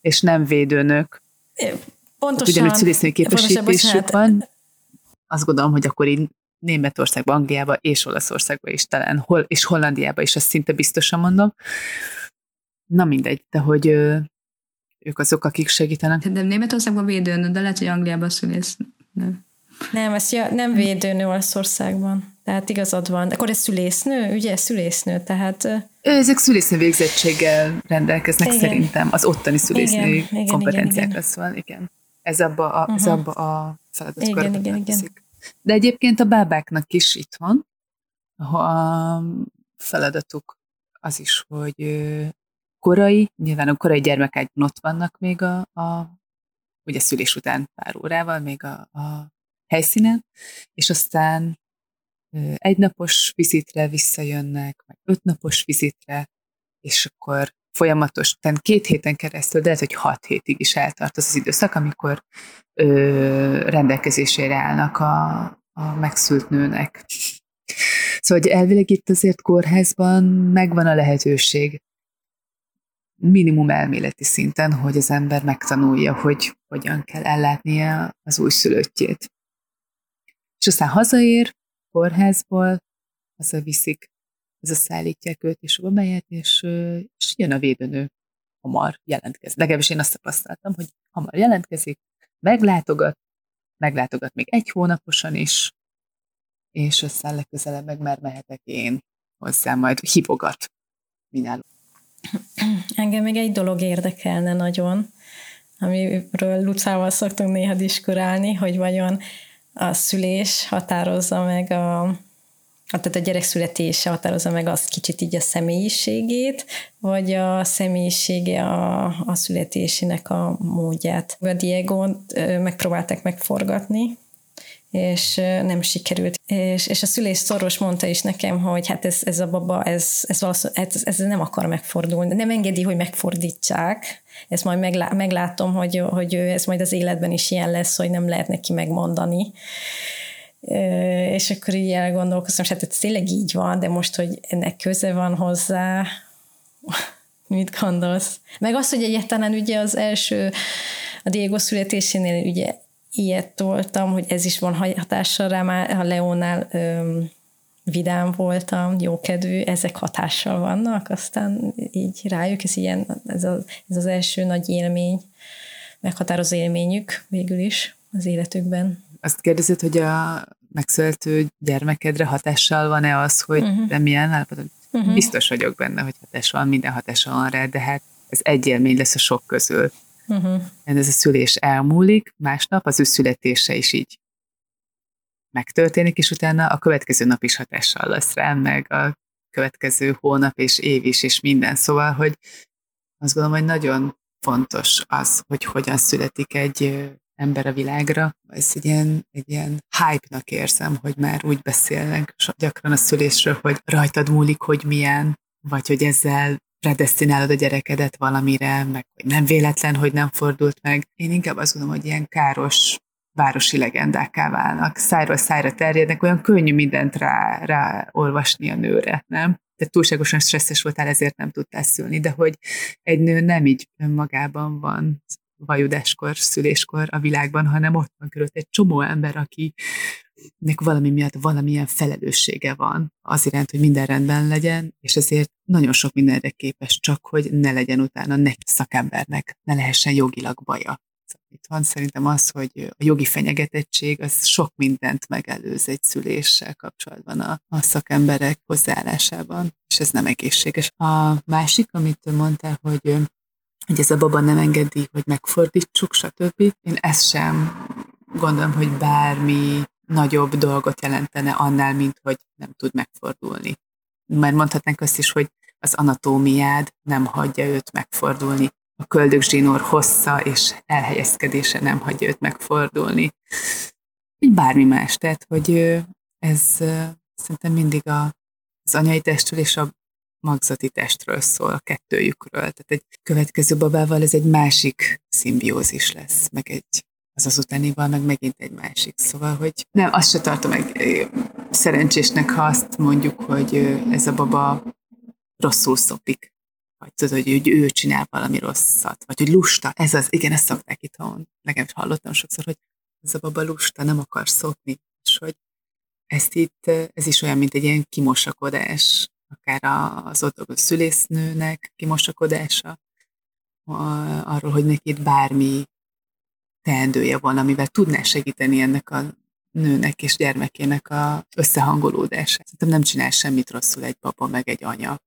Speaker 3: és nem védőnök. Pontosan. ugyanúgy szülésznői képesítésük van. Azt gondolom, hogy akkor így Németországban, Angliába és Olaszországba is talán, hol, és Hollandiába is, azt szinte biztosan mondom. Na mindegy, de hogy ők azok, akik segítenek.
Speaker 2: De Németországban védőnő, de lehet, hogy Angliában szülész.
Speaker 1: Nem, nem ezt ja, nem védőnő Olaszországban. Tehát igazad van. Akkor ez szülésznő, ugye? Szülésznő, tehát...
Speaker 3: Ezek szülésznő végzettséggel rendelkeznek igen. szerintem, az ottani szülésznői kompetenciákra szól, igen. Ez abba a, uh-huh. ez abba a feladatkörbe igen, igen, igen. De egyébként a bábáknak is itt van. A feladatuk az is, hogy korai, nyilván a korai gyermekágyban ott vannak még a, a ugye szülés után pár órával még a, a helyszínen, és aztán egynapos vizitre visszajönnek, meg ötnapos vizitre, és akkor folyamatos, tehát két héten keresztül, de lehet, hogy hat hétig is eltart az az időszak, amikor ö, rendelkezésére állnak a, a megszült nőnek. Szóval, hogy elvileg itt azért kórházban megvan a lehetőség minimum elméleti szinten, hogy az ember megtanulja, hogy hogyan kell ellátnia az újszülöttjét. És aztán hazaér, kórházból, hazaviszik, szállítják őt és a bejött, és, és jön a védőnő hamar jelentkezik. Legalábbis én azt tapasztaltam, hogy hamar jelentkezik, meglátogat, meglátogat még egy hónaposan is, és aztán legközelebb meg már mehetek én hozzá, majd hívogat. Mináló.
Speaker 1: Engem még egy dolog érdekelne nagyon, amiről Lucával szoktunk néha diskurálni, hogy vajon a szülés határozza meg a, tehát a gyerek születése határozza meg az kicsit így a személyiségét, vagy a személyisége a, a születésének a módját. A diego megpróbálták megforgatni, és nem sikerült. És, és a szülés szoros mondta is nekem, hogy hát ez, ez a baba, ez, ez, ez, ez nem akar megfordulni, nem engedi, hogy megfordítsák. Ezt majd meglá, meglátom, hogy, hogy ez majd az életben is ilyen lesz, hogy nem lehet neki megmondani. És akkor így elgondolkoztam, és hát ez tényleg így van, de most, hogy ennek köze van hozzá, mit gondolsz? Meg az, hogy egyáltalán ugye az első, a Diego születésénél ugye ilyet toltam, hogy ez is van hatással rám, a Leónál öm, vidám voltam, jókedvű, ezek hatással vannak, aztán így rájuk, ez ilyen, ez, a, ez az első nagy élmény, meghatározó élményük végül is az életükben.
Speaker 3: Azt kérdezed, hogy a megszülető gyermekedre hatással van-e az, hogy uh-huh. te milyen állapotod? Uh-huh. Biztos vagyok benne, hogy hatás van, minden hatása van rá, de hát ez egy élmény lesz a sok közül. Uh-huh. Ez a szülés elmúlik, másnap az ő születése is így megtörténik, és utána a következő nap is hatással lesz rám, meg a következő hónap és év is, és minden. Szóval, hogy azt gondolom, hogy nagyon fontos az, hogy hogyan születik egy ember a világra. Ez egy ilyen, egy ilyen hype-nak érzem, hogy már úgy beszélnek gyakran a szülésről, hogy rajtad múlik, hogy milyen, vagy hogy ezzel predestinálod a gyerekedet valamire, meg hogy nem véletlen, hogy nem fordult meg. Én inkább azt gondolom, hogy ilyen káros városi legendákká válnak. Szájról szájra terjednek, olyan könnyű mindent rá, rá olvasni a nőre, nem? Te túlságosan stresszes voltál, ezért nem tudtál szülni, de hogy egy nő nem így önmagában van vajudáskor, szüléskor a világban, hanem ott van körülött egy csomó ember, aki nek valami miatt valamilyen felelőssége van az iránt, hogy minden rendben legyen, és ezért nagyon sok mindenre képes, csak hogy ne legyen utána neki szakembernek, ne lehessen jogilag baja. Itt van szerintem az, hogy a jogi fenyegetettség az sok mindent megelőz egy szüléssel kapcsolatban a, a szakemberek hozzáállásában, és ez nem egészséges. A másik, amit mondtál, hogy hogy ez a baba nem engedi, hogy megfordítsuk, stb. Én ezt sem gondolom, hogy bármi nagyobb dolgot jelentene annál, mint hogy nem tud megfordulni. Mert mondhatnánk azt is, hogy az anatómiád nem hagyja őt megfordulni. A köldögzsinór hossza és elhelyezkedése nem hagyja őt megfordulni. Így bármi más. Tehát, hogy ez szerintem mindig a, az anyai testről és a magzati testről szól, a kettőjükről. Tehát egy következő babával ez egy másik szimbiózis lesz, meg egy az az utánival, meg megint egy másik. Szóval, hogy nem, azt se tartom meg szerencsésnek, ha azt mondjuk, hogy ez a baba rosszul szopik. Vagy tudod, hogy, hogy ő csinál valami rosszat. Vagy hogy lusta. Ez az, igen, ezt szokták itt, nekem is hallottam sokszor, hogy ez a baba lusta, nem akar szopni. És hogy ezt itt, ez is olyan, mint egy ilyen kimosakodás akár az ott a szülésznőnek kimosakodása, arról, hogy neki itt bármi teendője van, amivel tudná segíteni ennek a nőnek és gyermekének a összehangolódását. Szerintem nem csinál semmit rosszul egy papa, meg egy anya.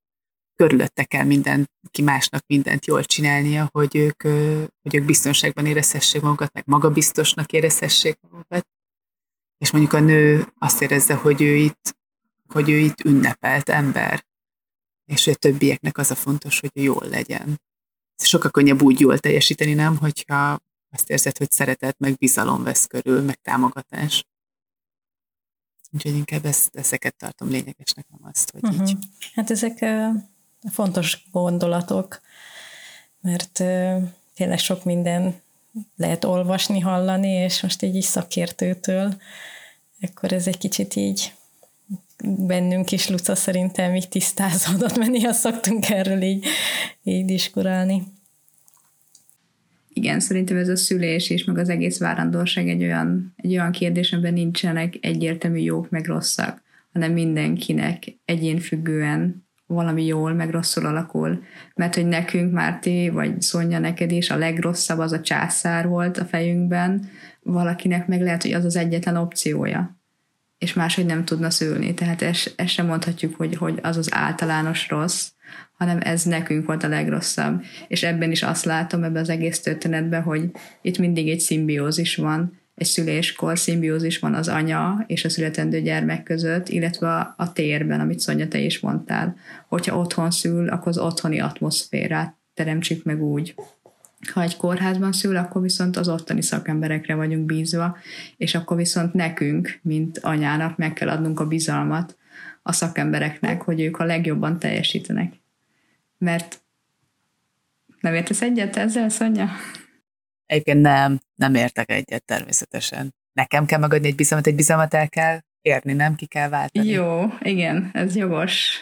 Speaker 3: Körülötte kell mindenki másnak mindent jól csinálnia, hogy ők, hogy ők biztonságban érezhessék magukat, meg magabiztosnak érezhessék magukat. És mondjuk a nő azt érezze, hogy ő itt hogy ő itt ünnepelt ember, és hogy a többieknek az a fontos, hogy jól legyen. Sokkal könnyebb úgy jól teljesíteni, nem, hogyha azt érzed, hogy szeretet, meg bizalom vesz körül, meg támogatás. Úgyhogy inkább ezt, ezeket tartom lényegesnek, nem azt, hogy uh-huh. így.
Speaker 1: Hát ezek fontos gondolatok, mert tényleg sok minden lehet olvasni, hallani, és most egy is szakértőtől, akkor ez egy kicsit így bennünk is, Luca, szerintem így tisztázódott, mert néha szoktunk erről így, így diskurálni.
Speaker 2: Igen, szerintem ez a szülés és meg az egész várandóság egy olyan, egy olyan kérdés, amiben nincsenek egyértelmű jók meg rosszak, hanem mindenkinek egyénfüggően valami jól, meg rosszul alakul. Mert hogy nekünk, Márti, vagy Szonya neked is a legrosszabb az a császár volt a fejünkben, valakinek meg lehet, hogy az az egyetlen opciója és máshogy nem tudna szülni. Tehát ezt, ezt sem mondhatjuk, hogy, hogy az az általános rossz, hanem ez nekünk volt a legrosszabb. És ebben is azt látom, ebben az egész történetben, hogy itt mindig egy szimbiózis van, egy szüléskor szimbiózis van az anya és a születendő gyermek között, illetve a, a térben, amit Szonya te is mondtál. Hogyha otthon szül, akkor az otthoni atmoszférát teremtsük meg úgy, ha egy kórházban szül, akkor viszont az ottani szakemberekre vagyunk bízva, és akkor viszont nekünk, mint anyának meg kell adnunk a bizalmat a szakembereknek, hogy ők a legjobban teljesítenek. Mert nem értesz egyet ezzel, Szonya?
Speaker 3: Egyébként nem, nem értek egyet természetesen. Nekem kell megadni egy bizalmat, egy bizalmat el kell érni, nem ki kell váltani.
Speaker 2: Jó, igen, ez jogos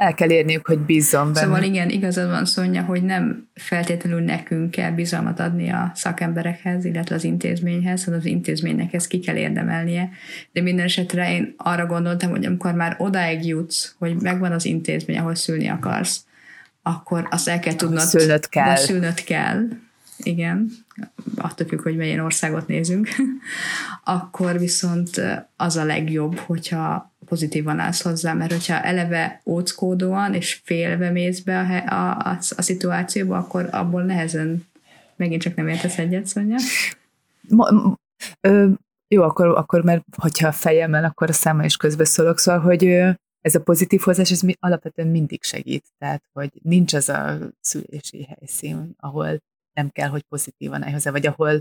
Speaker 3: el kell érniük, hogy bízzon benne.
Speaker 2: Szóval igen, igazad van Szonya, hogy nem feltétlenül nekünk kell bizalmat adni a szakemberekhez, illetve az intézményhez, hanem az intézménynek ezt ki kell érdemelnie. De minden esetre én arra gondoltam, hogy amikor már odáig jutsz, hogy megvan az intézmény, ahol szülni akarsz, akkor azt el kell tudnod.
Speaker 3: Szülnöd kell.
Speaker 2: Szülnöd kell. igen, attól függ, hogy milyen országot nézünk, akkor viszont az a legjobb, hogyha pozitívan állsz hozzá, mert hogyha eleve óckódóan és félve mész be a, a, a, a szituációba, akkor abból nehezen megint csak nem értesz egyet, Szonya.
Speaker 3: Jó, akkor, akkor mert hogyha a fejemmel, akkor a száma is közbeszólok, szóval, hogy ez a pozitív hozás, ez mi, alapvetően mindig segít, tehát, hogy nincs az a szülési helyszín, ahol nem kell, hogy pozitívan állj hozzá, vagy ahol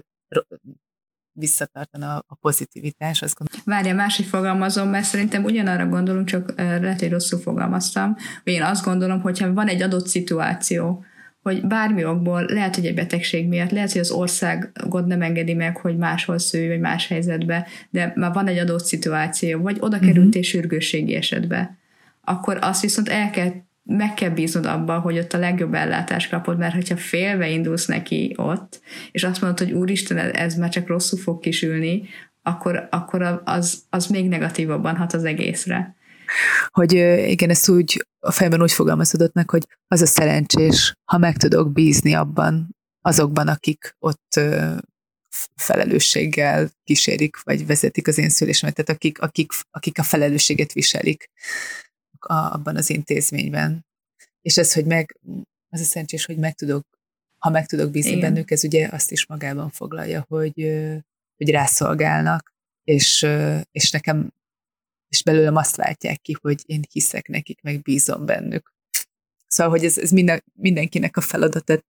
Speaker 3: visszatartana a pozitivitás. Azt gondolom.
Speaker 2: Várja, másik fogalmazom, mert szerintem ugyanarra gondolunk, csak lehet, hogy rosszul fogalmaztam, én azt gondolom, hogyha van egy adott szituáció, hogy bármi okból, lehet, hogy egy betegség miatt, lehet, hogy az országod nem engedi meg, hogy máshol szülj, vagy más helyzetbe, de már van egy adott szituáció, vagy oda kerültél uh-huh. sürgősségi esetbe, akkor azt viszont el kell meg kell bíznod abba, hogy ott a legjobb ellátást kapod, mert hogyha félve indulsz neki ott, és azt mondod, hogy úristen, ez már csak rosszul fog kisülni, akkor, akkor az, az még negatívabban hat az egészre.
Speaker 3: Hogy igen, ezt úgy a fejben úgy fogalmazódott meg, hogy az a szerencsés, ha meg tudok bízni abban, azokban, akik ott felelősséggel kísérik, vagy vezetik az én szülésemet, tehát akik, akik, akik a felelősséget viselik a, abban az intézményben. És ez, hogy meg, az a szerencsés, hogy meg tudok, ha meg tudok bízni Igen. bennük, ez ugye azt is magában foglalja, hogy, hogy rászolgálnak, és, és nekem, és belőlem azt látják ki, hogy én hiszek nekik, meg bízom bennük. Szóval, hogy ez, ez minden, mindenkinek a feladat,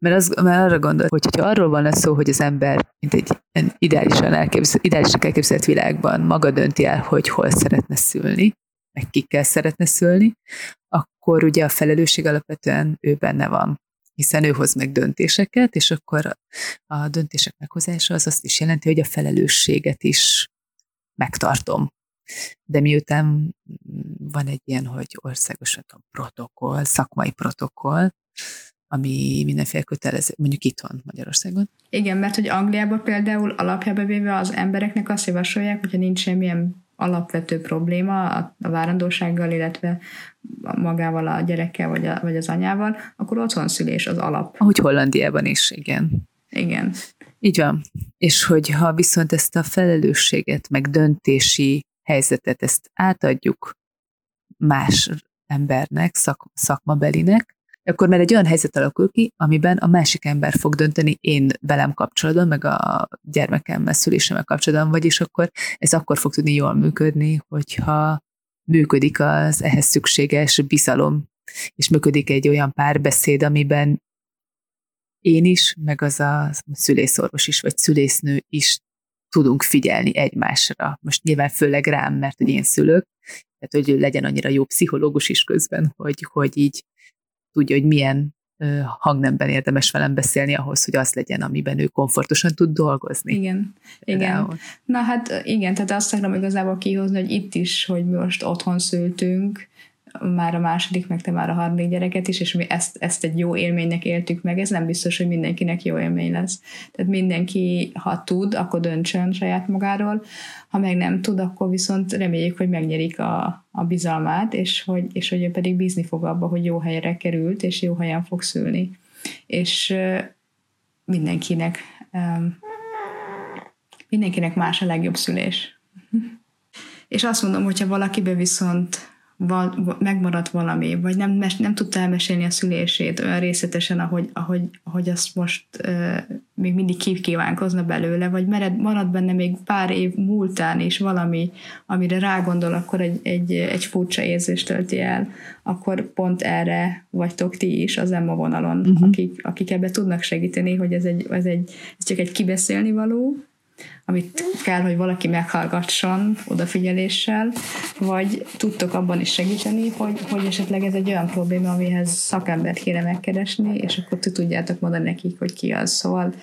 Speaker 3: mert, az, mert arra gondol, hogy ha arról van szó, hogy az ember, mint egy ideálisan elképzelt, ideálisan elképzelt világban maga dönti el, hogy hol szeretne szülni, meg kikkel szeretne szülni, akkor ugye a felelősség alapvetően ő benne van hiszen ő hoz meg döntéseket, és akkor a döntések meghozása az azt is jelenti, hogy a felelősséget is megtartom. De miután van egy ilyen, hogy országos protokoll, szakmai protokoll, ami mindenféle kötelező, mondjuk itthon Magyarországon.
Speaker 2: Igen, mert hogy Angliában például alapjába véve az embereknek azt javasolják, hogyha nincs semmilyen alapvető probléma a, a várandósággal, illetve magával a gyerekkel vagy, a, vagy az anyával, akkor otthon szülés az alap.
Speaker 3: Ahogy Hollandiában is, igen.
Speaker 2: Igen.
Speaker 3: Így van. És hogyha viszont ezt a felelősséget, meg döntési helyzetet, ezt átadjuk más embernek, szak, szakmabelinek, akkor már egy olyan helyzet alakul ki, amiben a másik ember fog dönteni én velem kapcsolatban, meg a gyermekemmel, szülésemmel kapcsolatban, vagyis akkor ez akkor fog tudni jól működni, hogyha működik az ehhez szükséges bizalom, és működik egy olyan párbeszéd, amiben én is, meg az a szülészorvos is, vagy szülésznő is tudunk figyelni egymásra. Most nyilván főleg rám, mert hogy én szülök, tehát hogy legyen annyira jó pszichológus is közben, hogy, hogy így tudja, hogy milyen hangnemben érdemes velem beszélni ahhoz, hogy az legyen, amiben ő komfortosan tud dolgozni.
Speaker 2: Igen, igen. Na hát igen, tehát azt akarom igazából kihozni, hogy itt is, hogy mi most otthon szültünk, már a második, meg te már a harmadik gyereket is, és mi ezt, ezt egy jó élménynek éltük meg, ez nem biztos, hogy mindenkinek jó élmény lesz. Tehát mindenki, ha tud, akkor döntsön saját magáról, ha meg nem tud, akkor viszont reméljük, hogy megnyerik a, a bizalmát, és hogy, és hogy ő pedig bízni fog abba, hogy jó helyre került, és jó helyen fog szülni. És mindenkinek mindenkinek más a legjobb szülés. És azt mondom, hogyha valakibe viszont val, megmaradt valami, vagy nem, mes, nem tudta elmesélni a szülését olyan részletesen, ahogy, ahogy, ahogy azt most uh, még mindig kívánkozna belőle, vagy mered, marad benne még pár év múltán is valami, amire rágondol, akkor egy, egy, egy furcsa érzést tölti el, akkor pont erre vagytok ti is az Emma vonalon, uh-huh. akik, akik ebbe tudnak segíteni, hogy ez, egy, ez, egy, ez csak egy kibeszélni való, amit kell, hogy valaki meghallgasson odafigyeléssel, vagy tudtok abban is segíteni, hogy, hogy esetleg ez egy olyan probléma, amihez szakembert kéne megkeresni, és akkor ti tudjátok mondani nekik, hogy ki az. Szóval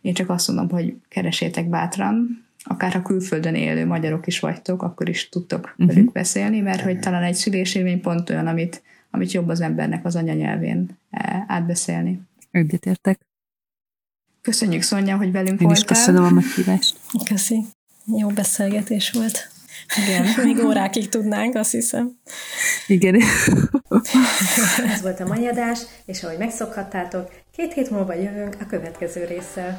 Speaker 2: én csak azt mondom, hogy keresétek bátran, akár ha külföldön élő magyarok is vagytok, akkor is tudtok uh-huh. velük beszélni, mert hogy talán egy szülésélmény pont olyan, amit, amit jobb az embernek az anyanyelvén eh, átbeszélni.
Speaker 3: Egyetértek.
Speaker 2: Köszönjük, Szonya, hogy velünk
Speaker 3: Én
Speaker 2: voltál.
Speaker 3: is köszönöm a meghívást.
Speaker 1: Köszi. Jó beszélgetés volt. Igen. Még órákig tudnánk, azt hiszem.
Speaker 3: Igen.
Speaker 1: Ez volt a mai adás, és ahogy megszokhattátok, Két hét múlva jövünk a következő résszel.